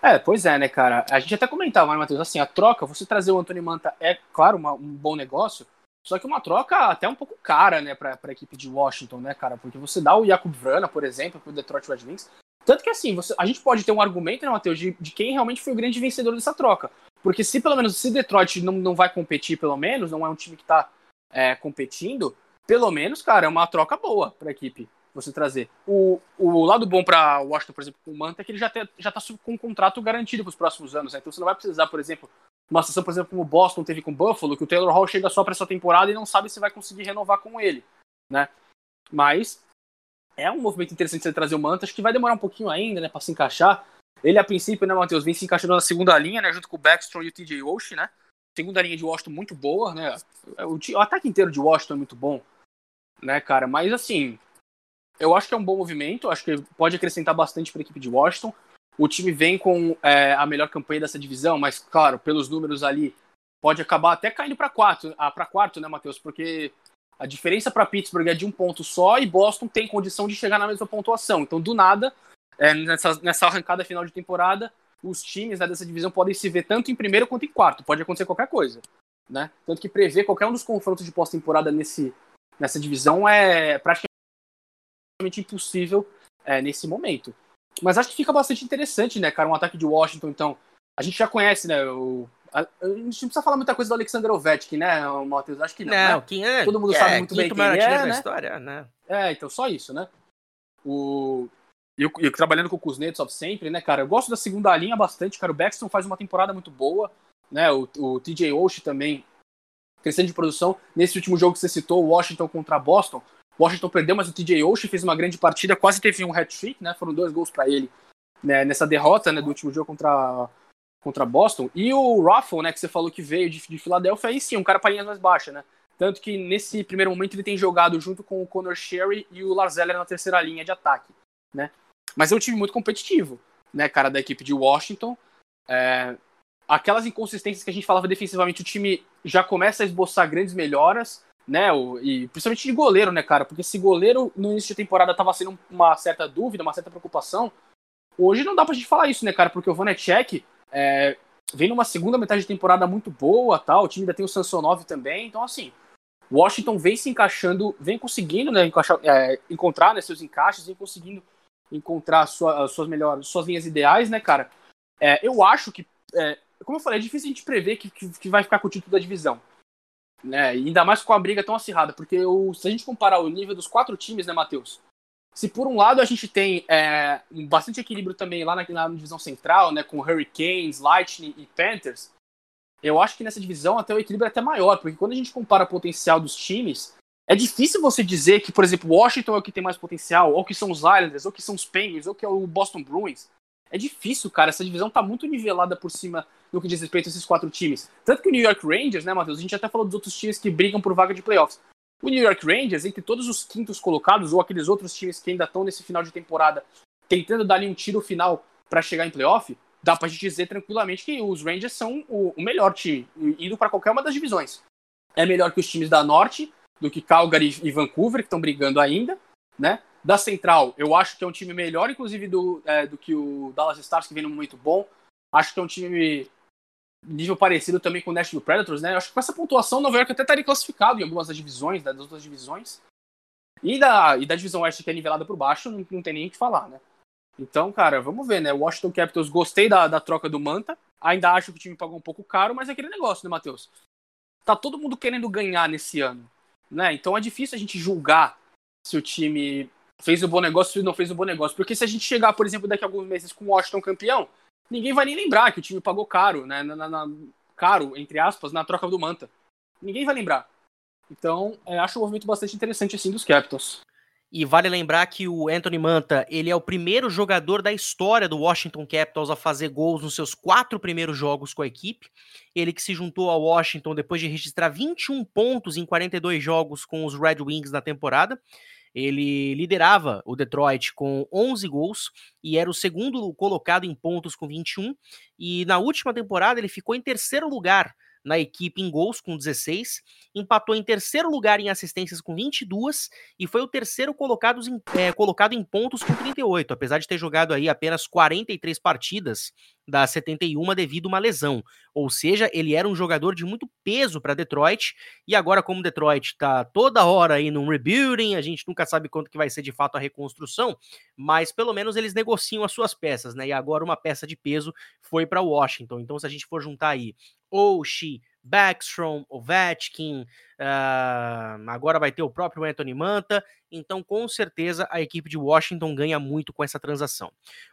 É, pois é, né, cara? A gente até comentava, né, Matheus? Assim, a troca, você trazer o Antônio Manta é, claro, uma, um bom negócio, só que uma troca até um pouco cara, né, pra, pra equipe de Washington, né, cara? Porque você dá o Jakub Vrana, por exemplo, pro Detroit Red Wings. Tanto que, assim, você, a gente pode ter um argumento, né, Matheus, de, de quem realmente foi o grande vencedor dessa troca. Porque se, pelo menos, se Detroit não, não vai competir, pelo menos, não é um time que tá é, competindo, pelo menos, cara, é uma troca boa pra equipe você trazer. O, o lado bom para Washington, por exemplo, com o Manta, é que ele já, tem, já tá com um contrato garantido para os próximos anos. Né? Então você não vai precisar, por exemplo, uma situação, por exemplo, como o Boston teve com o Buffalo, que o Taylor Hall chega só para essa temporada e não sabe se vai conseguir renovar com ele. Né? Mas é um movimento interessante você trazer o Manta. Acho que vai demorar um pouquinho ainda né, para se encaixar. Ele, a princípio, né, Matheus, vem se encaixando na segunda linha, né, junto com o Backstrom e o TJ Walsh, né? Segunda linha de Washington muito boa, né? O, o ataque inteiro de Washington é muito bom né, cara? Mas assim, eu acho que é um bom movimento, acho que pode acrescentar bastante para a equipe de Washington. O time vem com é, a melhor campanha dessa divisão, mas claro, pelos números ali, pode acabar até caindo para quarto, ah, para quarto, né, Matheus? Porque a diferença para Pittsburgh é de um ponto só e Boston tem condição de chegar na mesma pontuação. Então, do nada, é, nessa, nessa arrancada final de temporada, os times né, dessa divisão podem se ver tanto em primeiro quanto em quarto. Pode acontecer qualquer coisa. Né? Tanto que prever qualquer um dos confrontos de pós-temporada nessa divisão é praticamente impossível é, nesse momento. Mas acho que fica bastante interessante, né, cara? Um ataque de Washington, então. A gente já conhece, né? O, a, a gente não precisa falar muita coisa do Alexander Ovechkin, né, Matheus? Acho que não. Não, né? quem é? Todo mundo é, sabe muito bem quem é, né? história, né? É, então só isso, né? O. E eu, eu, trabalhando com o Kuznetsov sempre, né, cara? Eu gosto da segunda linha bastante, cara. O Baxton faz uma temporada muito boa, né? O, o TJ Oshie também crescendo de produção. Nesse último jogo que você citou, Washington contra Boston, Washington perdeu, mas o TJ Oshie fez uma grande partida, quase teve um hat-trick, né? Foram dois gols para ele né, nessa derrota né, do último jogo contra, contra Boston. E o Ruffle, né, que você falou que veio de, de Filadélfia, aí sim, um cara para linhas mais baixa, né? Tanto que nesse primeiro momento ele tem jogado junto com o Connor Sherry e o Lars Eller na terceira linha de ataque, né? Mas é um time muito competitivo, né, cara, da equipe de Washington. É, aquelas inconsistências que a gente falava defensivamente, o time já começa a esboçar grandes melhoras, né? O, e principalmente de goleiro, né, cara? Porque se goleiro no início de temporada tava sendo uma certa dúvida, uma certa preocupação, hoje não dá pra gente falar isso, né, cara? Porque o Vanecek é, vem numa segunda metade de temporada muito boa, tal. O time ainda tem o Sansonov também, então assim. Washington vem se encaixando, vem conseguindo né, encaixar, é, encontrar né, seus encaixes, vem conseguindo encontrar sua, suas melhores, suas linhas ideais, né, cara? É, eu acho que, é, como eu falei, é difícil a gente prever que, que, que vai ficar com o título da divisão né? ainda mais com a briga tão acirrada, porque o, se a gente comparar o nível dos quatro times, né, Matheus? Se por um lado a gente tem é, bastante equilíbrio também lá na, na, divisão central, né, com Hurricanes, Lightning e Panthers, eu acho que nessa divisão até o equilíbrio é até maior, porque quando a gente compara o potencial dos times, é difícil você dizer que, por exemplo, Washington é o que tem mais potencial, ou que são os Islanders, ou que são os Penguins, ou que é o Boston Bruins. É difícil, cara. Essa divisão tá muito nivelada por cima no que diz respeito a esses quatro times. Tanto que o New York Rangers, né, Matheus? A gente até falou dos outros times que brigam por vaga de playoffs. O New York Rangers, entre todos os quintos colocados, ou aqueles outros times que ainda estão nesse final de temporada tentando dar ali um tiro final para chegar em playoff, dá pra gente dizer tranquilamente que os Rangers são o, melhor time, indo para qualquer uma das divisões. É melhor que os times da Norte, do que Calgary e Vancouver, que estão brigando ainda, né? Da Central, eu acho que é um time melhor, inclusive, do, é, do que o Dallas Stars, que vem num momento bom. Acho que é um time nível parecido também com o Nashville Predators, né? Acho que com essa pontuação, Nova York até estaria classificado em algumas das divisões, das outras divisões. E da, e da divisão oeste que é nivelada por baixo, não, não tem nem o que falar, né? Então, cara, vamos ver, né? Washington Capitals, gostei da, da troca do Manta. Ainda acho que o time pagou um pouco caro, mas é aquele negócio, né, Matheus? Tá todo mundo querendo ganhar nesse ano, né? Então é difícil a gente julgar se o time fez um bom negócio ou não fez um bom negócio. Porque se a gente chegar, por exemplo, daqui a alguns meses com o Washington campeão, ninguém vai nem lembrar que o time pagou caro, né? Na, na, na, caro, entre aspas, na troca do Manta. Ninguém vai lembrar. Então, é, acho um movimento bastante interessante assim dos Capitals. E vale lembrar que o Anthony Manta, ele é o primeiro jogador da história do Washington Capitals a fazer gols nos seus quatro primeiros jogos com a equipe. Ele que se juntou ao Washington depois de registrar 21 pontos em 42 jogos com os Red Wings na temporada. Ele liderava o Detroit com 11 gols e era o segundo colocado em pontos com 21. E na última temporada ele ficou em terceiro lugar na equipe em gols com 16, empatou em terceiro lugar em assistências com 22 e foi o terceiro colocado em, é, colocado em pontos com 38, apesar de ter jogado aí apenas 43 partidas das 71 devido a uma lesão. Ou seja, ele era um jogador de muito peso para Detroit e agora como Detroit está toda hora aí num rebuilding, a gente nunca sabe quanto que vai ser de fato a reconstrução, mas pelo menos eles negociam as suas peças, né? E agora uma peça de peso foi para Washington. Então se a gente for juntar aí Oshie, Backstrom, Ovechkin, uh, agora vai ter o próprio Anthony Manta, então com certeza a equipe de Washington ganha muito com essa transação.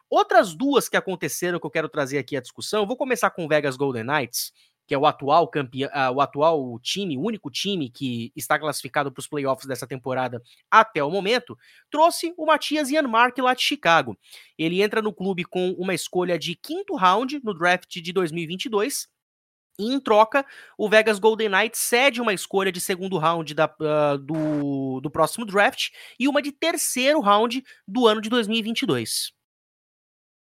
Outras duas que aconteceram que eu quero trazer aqui à discussão, vou começar com Vegas Golden Knights, que é o atual campeão, uh, o atual time, o único time que está classificado para os playoffs dessa temporada até o momento, trouxe o Matias Janmark lá de Chicago. Ele entra no clube com uma escolha de quinto round no draft de 2022 E em troca, o Vegas Golden Knights cede uma escolha de segundo round da, uh, do, do próximo draft e uma de terceiro round do ano de 2022.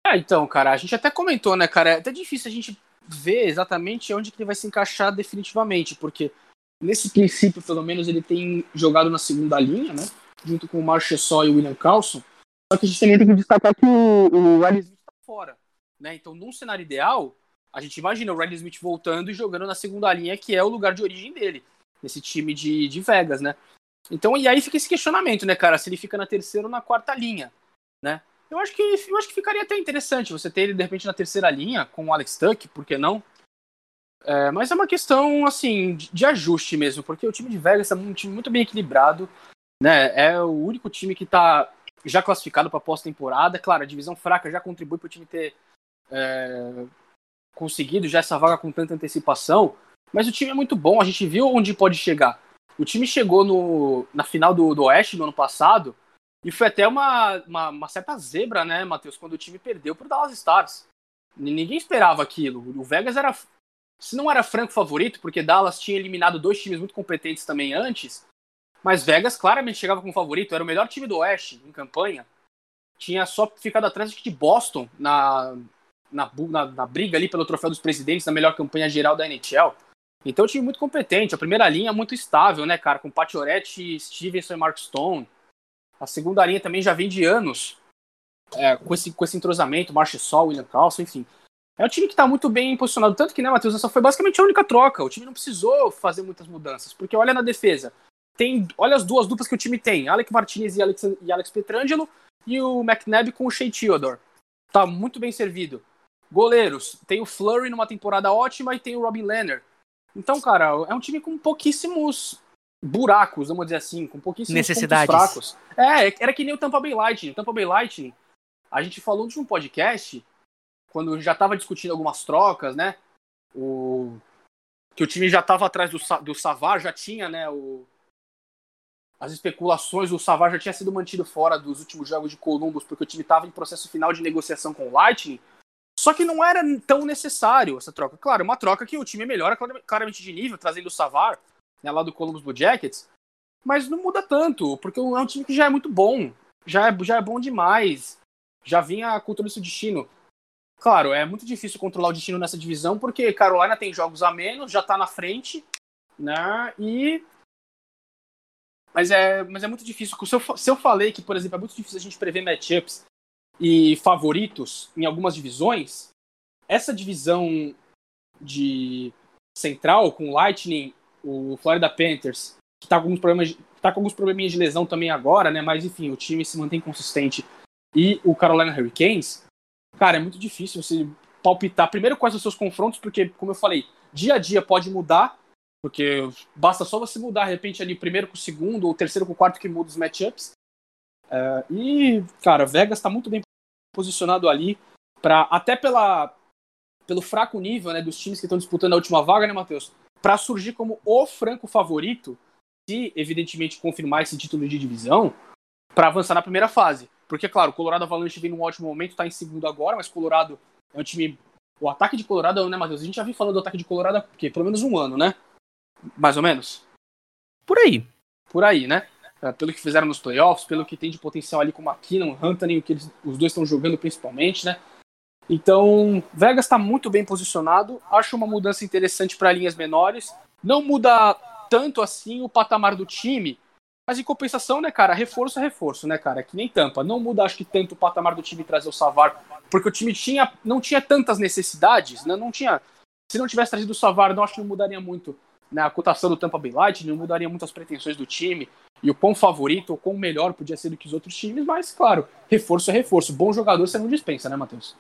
É, então, cara, a gente até comentou, né, cara? É até difícil a gente ver exatamente onde que ele vai se encaixar definitivamente, porque nesse princípio, pelo menos, ele tem jogado na segunda linha, né? Junto com o Marchessault e o William Carlson. Só que a gente também tem que destacar que o, o Riley Smith tá fora, né? Então, num cenário ideal, a gente imagina o Riley Smith voltando e jogando na segunda linha, que é o lugar de origem dele, nesse time de, de Vegas, né? Então, e aí fica esse questionamento, né, cara? Se ele fica na terceira ou na quarta linha, né? Eu acho que eu acho que ficaria até interessante você ter ele de repente na terceira linha com o Alex Tuck, por que não? É, mas é uma questão assim de, de, ajuste mesmo, porque o time de Vegas é um time muito bem equilibrado, né? É o único time que está já classificado para pós-temporada. Claro, a divisão fraca já contribui para o time ter é, conseguido já essa vaga com tanta antecipação, mas o time é muito bom. A gente viu onde pode chegar. O time chegou no, na final do, do Oeste no ano passado e foi até uma, uma, uma certa zebra, né, Matheus, quando o time perdeu pro Dallas Stars. Ninguém esperava aquilo. O Vegas era, se não era franco favorito, porque Dallas tinha eliminado dois times muito competentes também antes, mas Vegas claramente chegava como favorito, era o melhor time do Oeste em campanha. Tinha só ficado atrás de Boston na, na, na, na, briga ali pelo troféu dos presidentes, na melhor campanha geral da NHL. Então, um time muito competente. A primeira linha é muito estável, né, cara? Com Pacioretty, Stevenson e Mark Stone. A segunda linha também já vem de anos é, com, esse, com esse entrosamento, Marchessault, William Carlson, enfim. É um time que está muito bem posicionado. Tanto que, né, Matheus, essa foi basicamente a única troca. O time não precisou fazer muitas mudanças. Porque olha na defesa. Tem, olha as duas duplas que o time tem. Alec Martinez e Alex, e Alex Petrangelo. E o McNabb com o Shea Theodore. Tá muito bem servido. Goleiros. Tem o Flurry numa temporada ótima e tem o Robin Leonard. Então, cara, é um time com pouquíssimos buracos, vamos dizer assim, com pouquíssimos Necessidades. fracos. É, era que nem o Tampa Bay Lightning. O Tampa Bay Lightning, a gente falou de um podcast, quando já estava discutindo algumas trocas, né? O... Que o time já estava atrás do, do Savar, já tinha, né? O... As especulações, o Savar já tinha sido mantido fora dos últimos jogos de Columbus, porque o time estava em processo final de negociação com o Lightning. Só que não era tão necessário essa troca. Claro, uma troca que o time melhora claramente de nível, trazendo o Savar, né, lá do Columbus Blue Jackets, mas não muda tanto, porque é um time que já é muito bom, já é, já é bom demais, já vinha cultura do destino. Claro, é muito difícil controlar o destino nessa divisão, porque Carolina tem jogos a menos, já tá na frente, né, e... Mas é, mas é muito difícil. Se eu, se eu falei que, por exemplo, é muito difícil a gente prever matchups e favoritos em algumas divisões, essa divisão de central com Lightning o Florida Panthers, que tá com alguns problemas, tá com alguns probleminhas de lesão também agora, né? Mas enfim, o time se mantém consistente. E o Carolina Hurricanes, cara, é muito difícil você palpitar primeiro quais os seus confrontos, porque, como eu falei, dia a dia pode mudar, porque basta só você mudar, de repente, ali, primeiro com o segundo, ou terceiro com o quarto que muda os matchups. Uh, e, cara, Vegas está muito bem posicionado ali, para até pela, pelo fraco nível né, dos times que estão disputando a última vaga, né, Matheus? para surgir como o franco favorito, se evidentemente confirmar esse título de divisão, para avançar na primeira fase. Porque, claro, o Colorado Avalanche vem num ótimo momento, está em segundo agora, mas Colorado é um time. O ataque de Colorado, né, Matheus? A gente já viu falando do ataque de Colorado há quê? pelo menos um ano, né? Mais ou menos? Por aí. Por aí, né? É, pelo que fizeram nos playoffs, pelo que tem de potencial ali com o McKinnon, Hunter, o que eles, os dois estão jogando principalmente, né? Então, Vegas está muito bem posicionado. Acho uma mudança interessante para linhas menores. Não muda tanto assim o patamar do time, mas em compensação, né, cara, reforço é reforço, né, cara? É que nem tampa. Não muda, acho que, tanto o patamar do time trazer o Savar, porque o time tinha, não tinha tantas necessidades, né? Não tinha. Se não tivesse trazido o Savar, não acho que não mudaria muito né, a cotação do Tampa Bay Light, não mudaria muito as pretensões do time e o quão favorito ou quão melhor podia ser do que os outros times, mas, claro, reforço é reforço. Bom jogador você não dispensa, né, Matheus?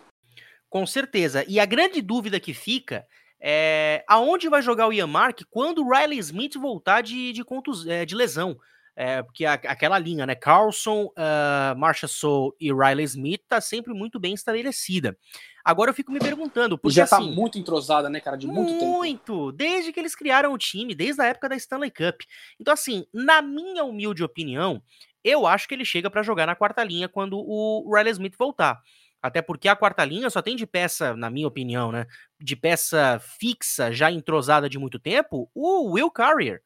Com certeza. E a grande dúvida que fica é aonde vai jogar o Ian Mark quando o Riley Smith voltar de, de, contus, é, de lesão. É, porque a, aquela linha, né? Carlson, uh, Marcia Soul e Riley Smith tá sempre muito bem estabelecida. Agora eu fico me perguntando. Porque, já tá assim, muito entrosada, né, cara? De muito, muito tempo. Muito! Desde que eles criaram o time, desde a época da Stanley Cup. Então, assim, na minha humilde opinião, eu acho que ele chega para jogar na quarta linha quando o Riley Smith voltar. Até porque a quarta linha só tem de peça, na minha opinião, né? De peça fixa, já entrosada de muito tempo, o Will Carrier.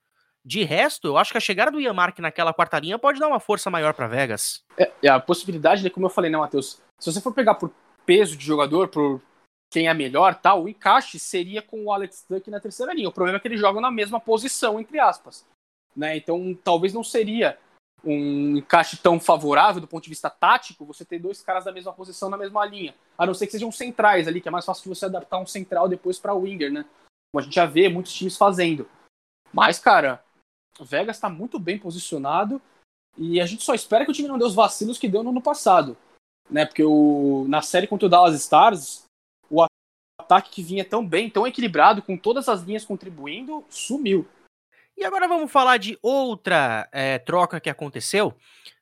De resto, eu acho que a chegada do Ian Mark naquela quarta linha pode dar uma força maior para Vegas. É, é, a possibilidade, como eu falei, né, Matheus? Se você for pegar por peso de jogador, por quem é melhor, tal, o encaixe seria com o Alex Duck na terceira linha. O problema é que eles jogam na mesma posição, entre aspas. Né? Então, talvez não seria um encaixe tão favorável do ponto de vista tático você ter dois caras da mesma posição na mesma linha. A não ser que sejam centrais ali, que é mais fácil você adaptar um central depois para winger, né? Como a gente já vê muitos times fazendo. Mas, cara, Vegas está muito bem posicionado e a gente só espera que o time não dê os vacilos que deu no ano passado. Né? Porque o, na série contra o Dallas Stars, o ataque que vinha tão bem, tão equilibrado, com todas as linhas contribuindo, sumiu. E agora vamos falar de outra é, troca que aconteceu.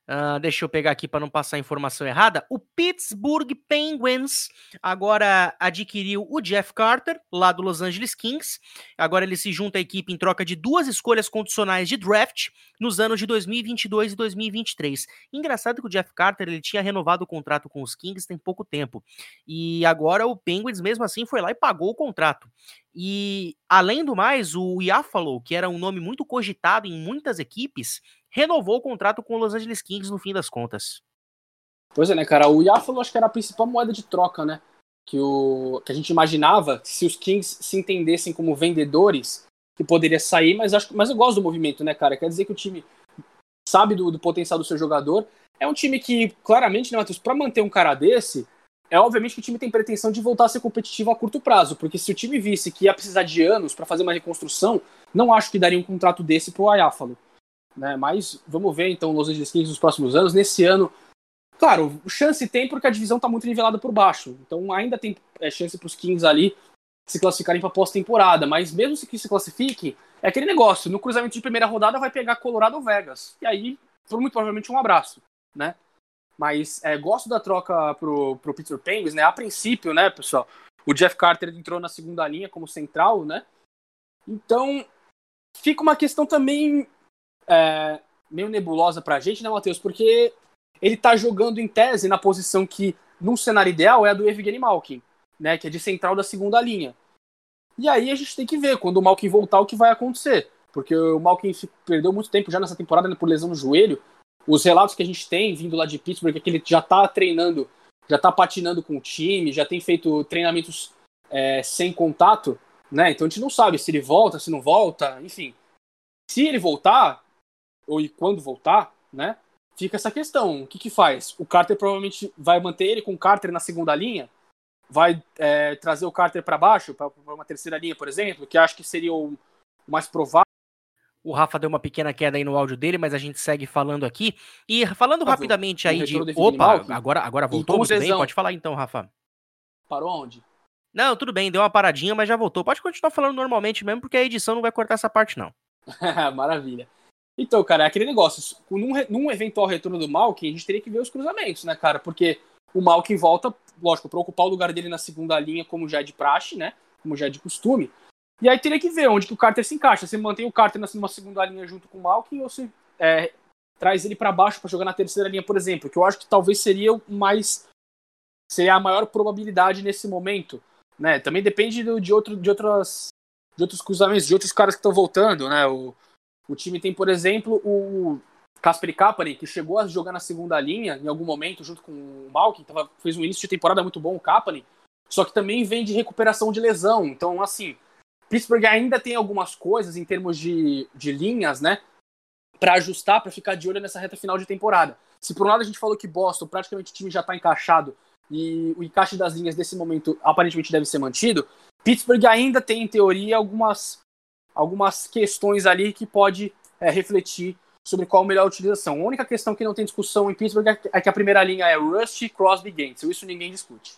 Uh, deixa eu pegar aqui para não passar informação errada. O Pittsburgh Penguins agora adquiriu o Jeff Carter, lá do Los Angeles Kings. Agora ele se junta à equipe em troca de duas escolhas condicionais de draft nos anos de 2022 e 2023. Engraçado que o Jeff Carter ele tinha renovado o contrato com os Kings tem pouco tempo. E agora o Penguins, mesmo assim, foi lá e pagou o contrato. E, além do mais, o Iafalo, que era um nome muito cogitado em muitas equipes, renovou o contrato com o Los Angeles Kings no fim das contas. Pois é, né, cara? O Iafalo acho que era a principal moeda de troca, né? Que, o, que a gente imaginava se os Kings se entendessem como vendedores, que poderia sair, mas, acho, mas eu gosto do movimento, né, cara? Quer dizer que o time sabe do, do potencial do seu jogador. É um time que, claramente, né, Matheus, pra manter um cara desse, é obviamente que o time tem pretensão de voltar a ser competitivo a curto prazo, porque se o time visse que ia precisar de anos para fazer uma reconstrução, não acho que daria um contrato desse pro Ayáfalo. Né? Mas vamos ver então Los Angeles Kings nos próximos anos. Nesse ano, claro, chance tem porque a divisão está muito nivelada por baixo. Então ainda tem é, chance para os Kings ali se classificarem para pós-temporada. Mas mesmo se que se classifique, é aquele negócio. No cruzamento de primeira rodada vai pegar Colorado ou Vegas. E aí, por muito provavelmente, um abraço. Né? Mas é, gosto da troca pro, pro Peter Penguins, né? A princípio, né, pessoal? O Jeff Carter entrou na segunda linha como central, né? Então, fica uma questão também é, meio nebulosa pra gente, né, Matheus? Porque ele tá jogando em tese na posição que, num cenário ideal, é a do Evgeny Malkin, né? Que é de central da segunda linha. E aí a gente tem que ver, quando o Malkin voltar, o que vai acontecer. Porque o Malkin perdeu muito tempo já nessa temporada né, por lesão no joelho. Os relatos que a gente tem vindo lá de Pittsburgh é que ele já tá treinando, já tá patinando com o time, já tem feito treinamentos é, sem contato, né? Então a gente não sabe se ele volta, se não volta, enfim. Se ele voltar, ou e quando voltar, né? Fica essa questão. O que que faz? O Carter provavelmente vai manter ele com o Carter na segunda linha? Vai é, trazer o Carter para baixo, para uma terceira linha, por exemplo, que acho que seria o mais provável. O Rafa deu uma pequena queda aí no áudio dele, mas a gente segue falando aqui. E falando rapidamente aí de. Opa, agora, agora voltou muito bem. Pode falar então, Rafa. Parou onde? Não, tudo bem, deu uma paradinha, mas já voltou. Pode continuar falando normalmente mesmo, porque a edição não vai cortar essa parte, não. (laughs) Maravilha. Então, cara, é aquele negócio. Num, num, eventual retorno do Malkin, a gente teria que ver os cruzamentos, né, cara? Porque o Malkin volta, lógico, para ocupar o lugar dele na segunda linha, como já é de praxe, né? Como já é de costume. E aí teria que ver onde que o Carter se encaixa. Você mantém o Carter numa segunda linha junto com o Malkin ou se é, traz ele para baixo para jogar na terceira linha, por exemplo, que eu acho que talvez seria o mais seria a maior probabilidade nesse momento, né? Também depende do, de outro de outras de outros cruzamentos, de outros caras que estão voltando, né? O, o time tem, por exemplo, o Kasper Kapanen, que chegou a jogar na segunda linha em algum momento junto com o Malkin, fez um início de temporada muito bom o Kapanen, só que também vem de recuperação de lesão. Então, assim, Pittsburgh ainda tem algumas coisas em termos de, de linhas, né? Para ajustar, para ficar de olho nessa reta final de temporada. Se por um lado a gente falou que Boston, praticamente o time já está encaixado e o encaixe das linhas desse momento aparentemente deve ser mantido, Pittsburgh ainda tem, em teoria, algumas, algumas questões ali que pode é, refletir sobre qual a melhor utilização. A única questão que não tem discussão em Pittsburgh é que a primeira linha é Rusty, Crosby, Gantz. Isso ninguém discute.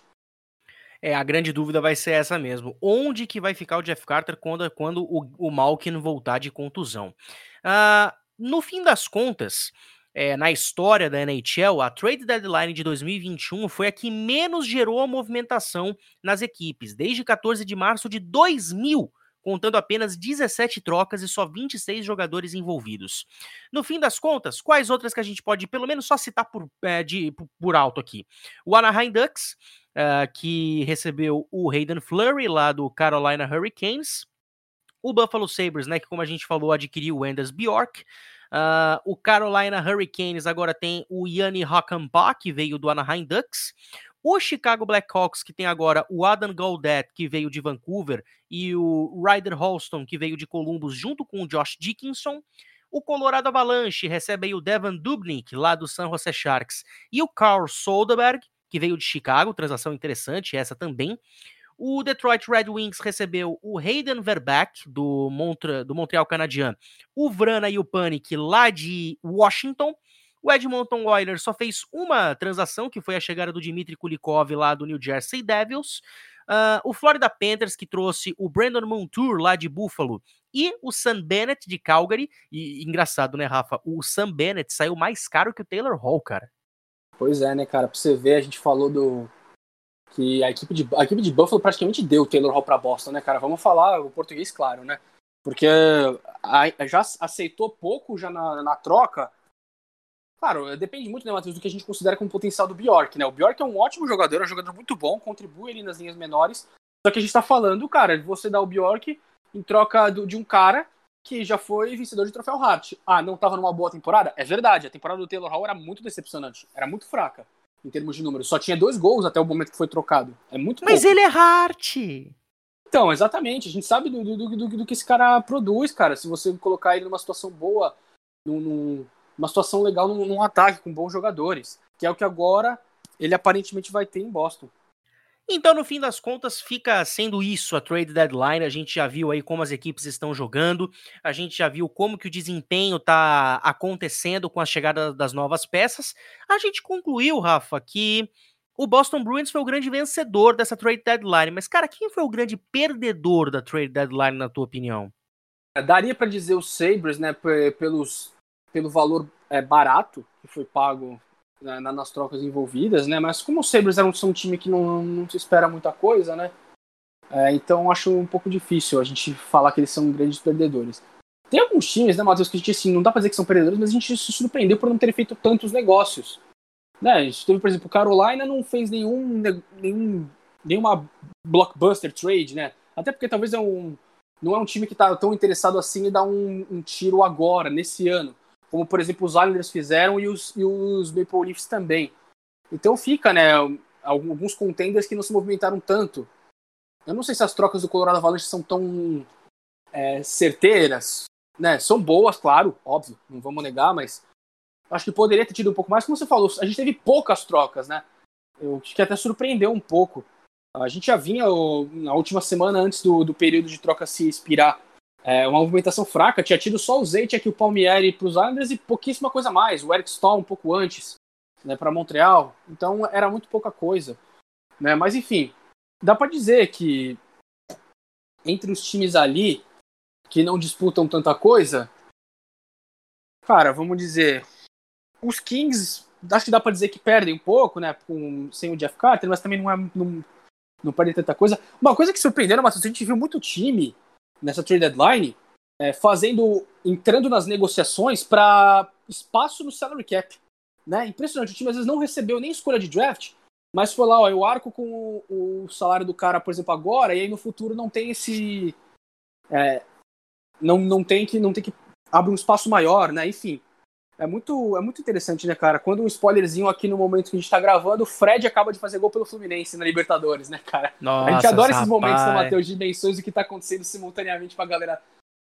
É, a grande dúvida vai ser essa mesmo. Onde que vai ficar o Jeff Carter quando, quando o, o Malkin voltar de contusão? Uh, no fim das contas, é, na história da NHL, a trade deadline de 2021 foi a que menos gerou a movimentação nas equipes, desde 14 de março de 2000, contando apenas 17 trocas e só 26 jogadores envolvidos. No fim das contas, quais outras que a gente pode, pelo menos, só citar por, é, de, por alto aqui? O Anaheim Ducks, uh, que recebeu o Hayden Flurry lá do Carolina Hurricanes. O Buffalo Sabres, né, que como a gente falou, adquiriu o Anders Bjork. Uh, o Carolina Hurricanes agora tem o Yanni Hockenbach, que veio do Anaheim Ducks. O Chicago Blackhawks, que tem agora o Adam Gaudette, que veio de Vancouver, e o Ryder Holston, que veio de Columbus, junto com o Josh Dickinson. O Colorado Avalanche recebe aí o Devin Dubnik, lá do San Jose Sharks, e o Carl Soderberg, que veio de Chicago, transação interessante essa também. O Detroit Red Wings recebeu o Hayden Verbeck, do, Montre do Montreal Canadiens, o Vrana e o Panic, lá de Washington. O Edmonton Oilers só fez uma transação, que foi a chegada do Dmitry Kulikov, lá do New Jersey Devils. Uh, o Florida Panthers, que trouxe o Brandon Montour, lá de Buffalo, e o Sam Bennett, de Calgary. E engraçado, né, Rafa? O Sam Bennett saiu mais caro que o Taylor Hall, cara. Pois é, né, cara? Pra você ver, a gente falou do, que a equipe de, a equipe de Buffalo praticamente deu o Taylor Hall para Boston, né, cara? Vamos falar o português claro, né? Porque a, já aceitou pouco já na, na troca. Claro, depende muito, né, Matheus, do que a gente considera como potencial do Bjork, né? O Bjork é um ótimo jogador, é um jogador muito bom, contribui ali nas linhas menores. Só que a gente tá falando, cara, de você dar o Bjork em troca do, de um cara que já foi vencedor de troféu Hart. Ah, não tava numa boa temporada? É verdade, a temporada do Taylor Hall era muito decepcionante, era muito fraca em termos de números. Só tinha dois gols até o momento que foi trocado. É muito Mas pouco. ele é Hart. Então, exatamente. A gente sabe do, do, do, do, que esse cara produz, cara. Se você colocar ele numa situação boa, num, numa situação legal num, num ataque com bons jogadores. Que é o que agora ele aparentemente vai ter em Boston. Então, no fim das contas, fica sendo isso a trade deadline. A gente já viu aí como as equipes estão jogando, a gente já viu como que o desempenho está acontecendo com a chegada das novas peças. A gente concluiu, Rafa, que o Boston Bruins foi o grande vencedor dessa trade deadline. Mas, cara, quem foi o grande perdedor da trade deadline, na tua opinião? Daria para dizer os Sabres, né, pelos, pelo valor é, barato que foi pago né, nas trocas envolvidas, né? Mas como os Sabres eram, um time que não, não se espera muita coisa, né? É, então acho um pouco difícil a gente falar que eles são grandes perdedores. Tem alguns times, né, Matheus, que a gente assim, não dá pra dizer que são perdedores, mas a gente se surpreendeu por não ter feito tantos negócios. Né? A gente teve, por exemplo, Carolina não fez nenhum, nenhum nenhuma blockbuster trade, né? Até porque talvez é um, não é um time que tá tão interessado assim em dar um, um tiro agora, nesse ano como por exemplo os Islanders fizeram e os, e os Maple Leafs também. Então fica, né, alguns contenders que não se movimentaram tanto. Eu não sei se as trocas do Colorado Avalanche são tão é, certeiras, né? São boas, claro, óbvio, não vamos negar, mas acho que poderia ter tido um pouco mais. Como você falou, a gente teve poucas trocas, né? Acho que até surpreendeu um pouco. A gente já vinha na última semana antes do, do período de troca se expirar é, uma movimentação fraca, tinha tido só o Zait aqui, o Palmieri para os Islanders e pouquíssima coisa mais. O Eric Stahl um pouco antes, né, para Montreal. Então era muito pouca coisa. Né? Mas enfim, dá para dizer que entre os times ali que não disputam tanta coisa, cara, vamos dizer, os Kings, acho que dá para dizer que perdem um pouco, né, com, sem o Jeff Carter, mas também não é não, não perdem tanta coisa. Uma coisa que surpreendeu, mas a gente viu muito time nessa trade deadline, é, fazendo, entrando nas negociações para espaço no salary cap. Né? Impressionante, o time às vezes não recebeu nem escolha de draft, mas foi lá, ó, eu arco com o, o salário do cara, por exemplo, agora, e aí no futuro não tem esse. É, não, não tem que. Não tem que abrir um espaço maior, né? Enfim. É muito, é muito interessante, né, cara? Quando um spoilerzinho aqui no momento que a gente tá gravando, o Fred acaba de fazer gol pelo Fluminense na Libertadores, né, cara? Nossa, a gente adora esses momentos, né, Matheus, de dimensões do que tá acontecendo simultaneamente pra galera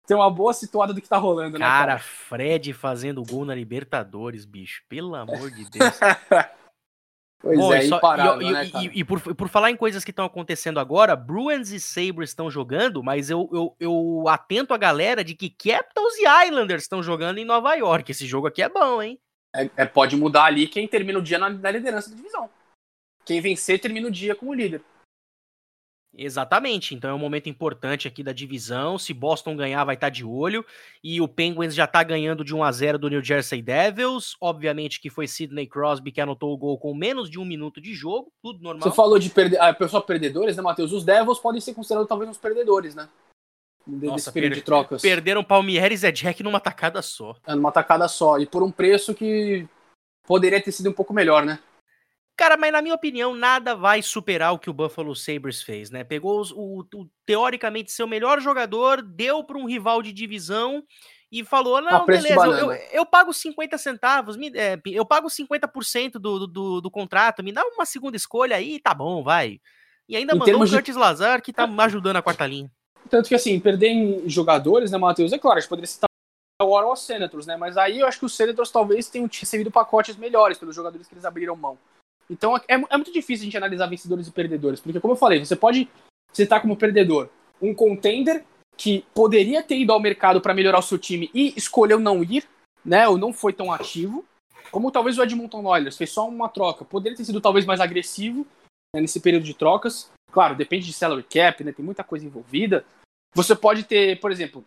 ter uma boa situada do que tá rolando, né, cara? Cara, Fred fazendo gol na Libertadores, bicho. Pelo amor de Deus. (laughs) Pois Bom, é, só, e, né, e, e, por, por falar em coisas que estão acontecendo agora, Bruins e Sabres estão jogando, mas eu, eu, eu atento a galera de que Capitals e Islanders estão jogando em Nova York. Esse jogo aqui é bom, hein? É, é, pode mudar ali quem termina o dia na, na liderança da divisão. Quem vencer termina o dia como líder. Exatamente, então é um momento importante aqui da divisão. Se Boston ganhar, vai estar tá de olho. E o Penguins já está ganhando de 1 a 0 do New Jersey Devils. Obviamente que foi Sidney Crosby que anotou o gol com menos de um minuto de jogo, tudo normal. Você falou de perder, ah, pessoal perdedores, né, Matheus? Os Devils podem ser considerados talvez uns perdedores, né? Nossa, período per de trocas. Perderam Palmieri e Zé Jack numa tacada só. É, numa tacada só. E por um preço que poderia ter sido um pouco melhor, né? Cara, mas na minha opinião, nada vai superar o que o Buffalo Sabres fez, né? Pegou os, o, o, teoricamente seu melhor jogador, deu para um rival de divisão e falou: não, beleza, eu, eu, eu, pago 50 centavos, me, é, eu pago 50% do, do, do contrato, me dá uma segunda escolha aí, tá bom, vai. E ainda em mandou o Curtis de... Lazar, que tá ajudando a quarta linha. Tanto que, assim, perder em jogadores, né, Matheus? É claro, a gente poderia citar o Ottawa Senators, né? Mas aí eu acho que os Senators talvez tenham recebido pacotes melhores pelos jogadores que eles abriram mão. Então é, é muito difícil a gente analisar vencedores e perdedores, porque como eu falei, você pode citar como perdedor um contender que poderia ter ido ao mercado para melhorar o seu time e escolheu não ir, né? Ou não foi tão ativo. Como talvez o Edmonton Oilers fez só uma troca, poderia ter sido talvez mais agressivo né, nesse período de trocas. Claro, depende de salary cap, né? Tem muita coisa envolvida. Você pode ter, por exemplo,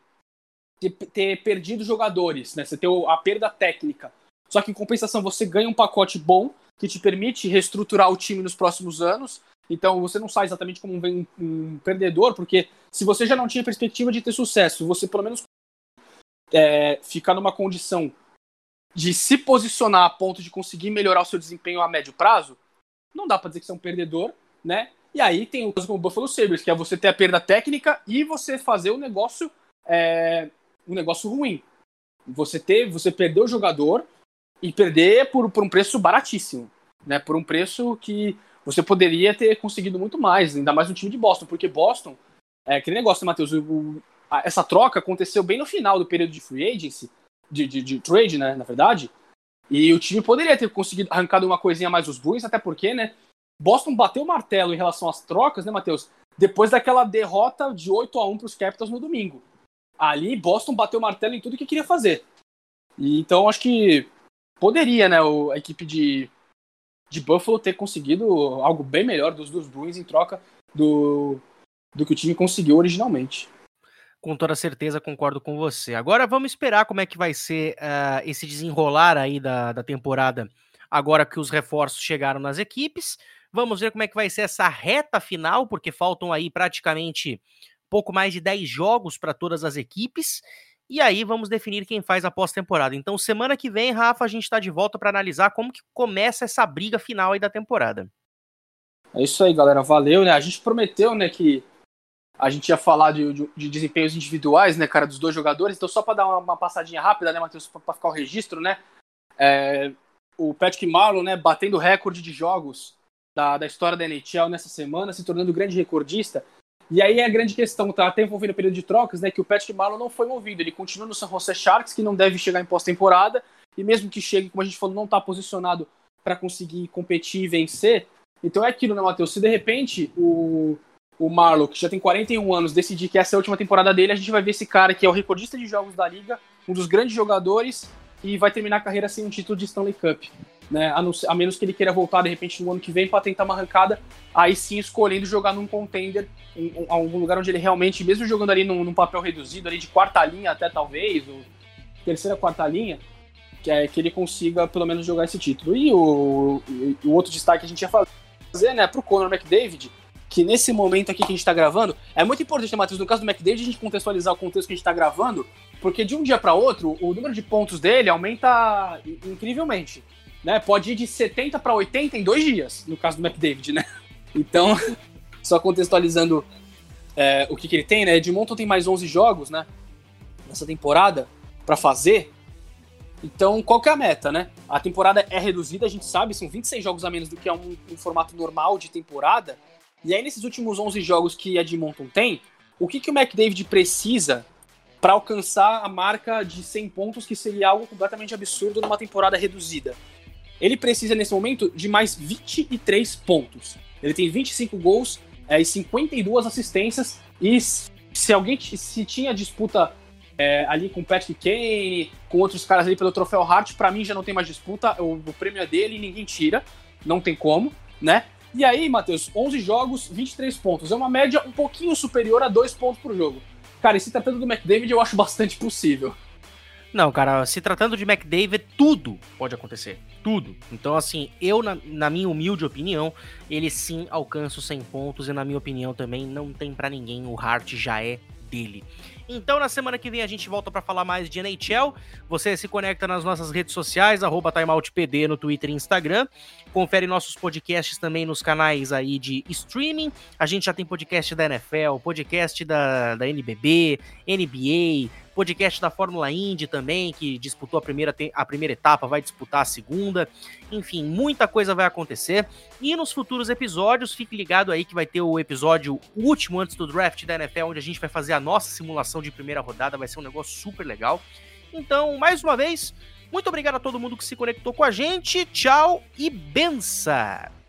ter, ter perdido jogadores, né? Você ter a perda técnica. Só que em compensação você ganha um pacote bom que te permite reestruturar o time nos próximos anos. Então você não sai exatamente como um, um perdedor, porque se você já não tinha perspectiva de ter sucesso, você pelo menos é, ficar numa condição de se posicionar a ponto de conseguir melhorar o seu desempenho a médio prazo, não dá para dizer que você é um perdedor, né? E aí tem o caso como o Buffalo Sabres, que é você ter a perda técnica e você fazer o negócio é, um negócio ruim. Você ter, você perder o jogador e perder por, por um preço baratíssimo, né? Por um preço que você poderia ter conseguido muito mais, ainda mais no time de Boston, porque Boston, é aquele negócio, né, Matheus, o, a, essa troca aconteceu bem no final do período de free agency, de, de, de, trade, né, na verdade, e o time poderia ter conseguido arrancado uma coisinha mais dos Bruins, até porque, né, Boston bateu o martelo em relação às trocas, né, Matheus, depois daquela derrota de 8 a 1 para os Capitals no domingo. Ali, Boston bateu o martelo em tudo que queria fazer. E, então, acho que poderia, né, a equipe de, de Buffalo ter conseguido algo bem melhor dos, dos Bruins em troca do, do que o time conseguiu originalmente. Com toda certeza concordo com você. Agora vamos esperar como é que vai ser uh, esse desenrolar aí da, da temporada, agora que os reforços chegaram nas equipes. Vamos ver como é que vai ser essa reta final, porque faltam aí praticamente pouco mais de 10 jogos para todas as equipes. E aí vamos definir quem faz a pós-temporada. Então, semana que vem, Rafa, a gente está de volta para analisar como que começa essa briga final aí da temporada. É isso aí, galera. Valeu, né? A gente prometeu, né, que a gente ia falar de, de, de desempenhos individuais, né, cara, dos dois jogadores. Então, só para dar uma, uma, passadinha rápida, né, Matheus, para ficar o registro, né? É, o Patrick Marlon, né, batendo recorde de jogos da, da história da NHL nessa semana, se tornando grande recordista. E aí é a grande questão, tá até envolvendo o período de trocas, né, que o Patrick Marlon não foi movido, ele continua no San Jose Sharks, que não deve chegar em pós-temporada, e mesmo que chegue, como a gente falou, não está posicionado para conseguir competir e vencer. Então é aquilo, né, Matheus? Se de repente o, o Marlon, que já tem 41 anos, decidir que essa é a última temporada dele, a gente vai ver esse cara que é o recordista de jogos da liga, um dos grandes jogadores, e vai terminar a carreira sem um título de Stanley Cup né? A, não, a, menos que ele queira voltar de repente no ano que vem para tentar uma arrancada, aí sim escolhendo jogar num contender, em, em, algum lugar onde ele realmente, mesmo jogando ali num, num, papel reduzido, ali de quarta linha até talvez, ou terceira, quarta linha, que, é, que ele consiga pelo menos jogar esse título. E o, o, outro destaque que a gente ia fazer, né, pro Conor McDavid, que nesse momento aqui que a gente está gravando, é muito importante, né, Matheus, no caso do McDavid, a gente contextualizar o contexto que a gente está gravando, porque de um dia para outro, o número de pontos dele aumenta incrivelmente né? Pode ir de 70 para 80 em dois dias, no caso do McDavid, né? (laughs) Então, (laughs) só contextualizando é, o que, que ele tem, né? Edmonton tem mais 11 jogos, né? Nessa temporada para fazer. Então, qual que é a meta, né? A temporada é reduzida, a gente sabe, são 26 jogos a menos do que é um, um formato normal de temporada. E aí, nesses últimos 11 jogos que Edmonton tem, o que, que o McDavid precisa para alcançar a marca de 100 pontos, que seria algo completamente absurdo numa temporada reduzida? Ele precisa, nesse momento, de mais 23 pontos. Ele tem 25 gols é, e 52 assistências. E se alguém se tinha disputa é, ali com o Patrick Kane, com outros caras ali pelo troféu Hart, para mim já não tem mais disputa. O, o, prêmio é dele e ninguém tira. Não tem como, né? E aí, Matheus, 11 jogos, 23 pontos. É uma média um pouquinho superior a 2 pontos por jogo. Cara, e se tratando do McDavid, eu acho bastante possível. Não, cara, se tratando de McDavid, tudo pode acontecer. Tudo. Então, assim, eu, na, na, minha humilde opinião, ele sim alcança os 100 pontos e, na minha opinião, também não tem para ninguém. O Hart já é dele. Então, na semana que vem a gente volta para falar mais de NHL. Você se conecta nas nossas redes sociais, TimeoutPD no Twitter e Instagram. Confere nossos podcasts também nos canais aí de streaming. A gente já tem podcast da NFL, podcast da, da NBB, NBA, podcast da Fórmula Indy também, que disputou a primeira, a primeira etapa, vai disputar a segunda. Enfim, muita coisa vai acontecer. E nos futuros episódios, fique ligado aí que vai ter o episódio último antes do draft da NFL, onde a gente vai fazer a nossa simulação de primeira rodada. Vai ser um negócio super legal. Então, mais uma vez, muito obrigado a todo mundo que se conectou com a gente. Tchau e benção!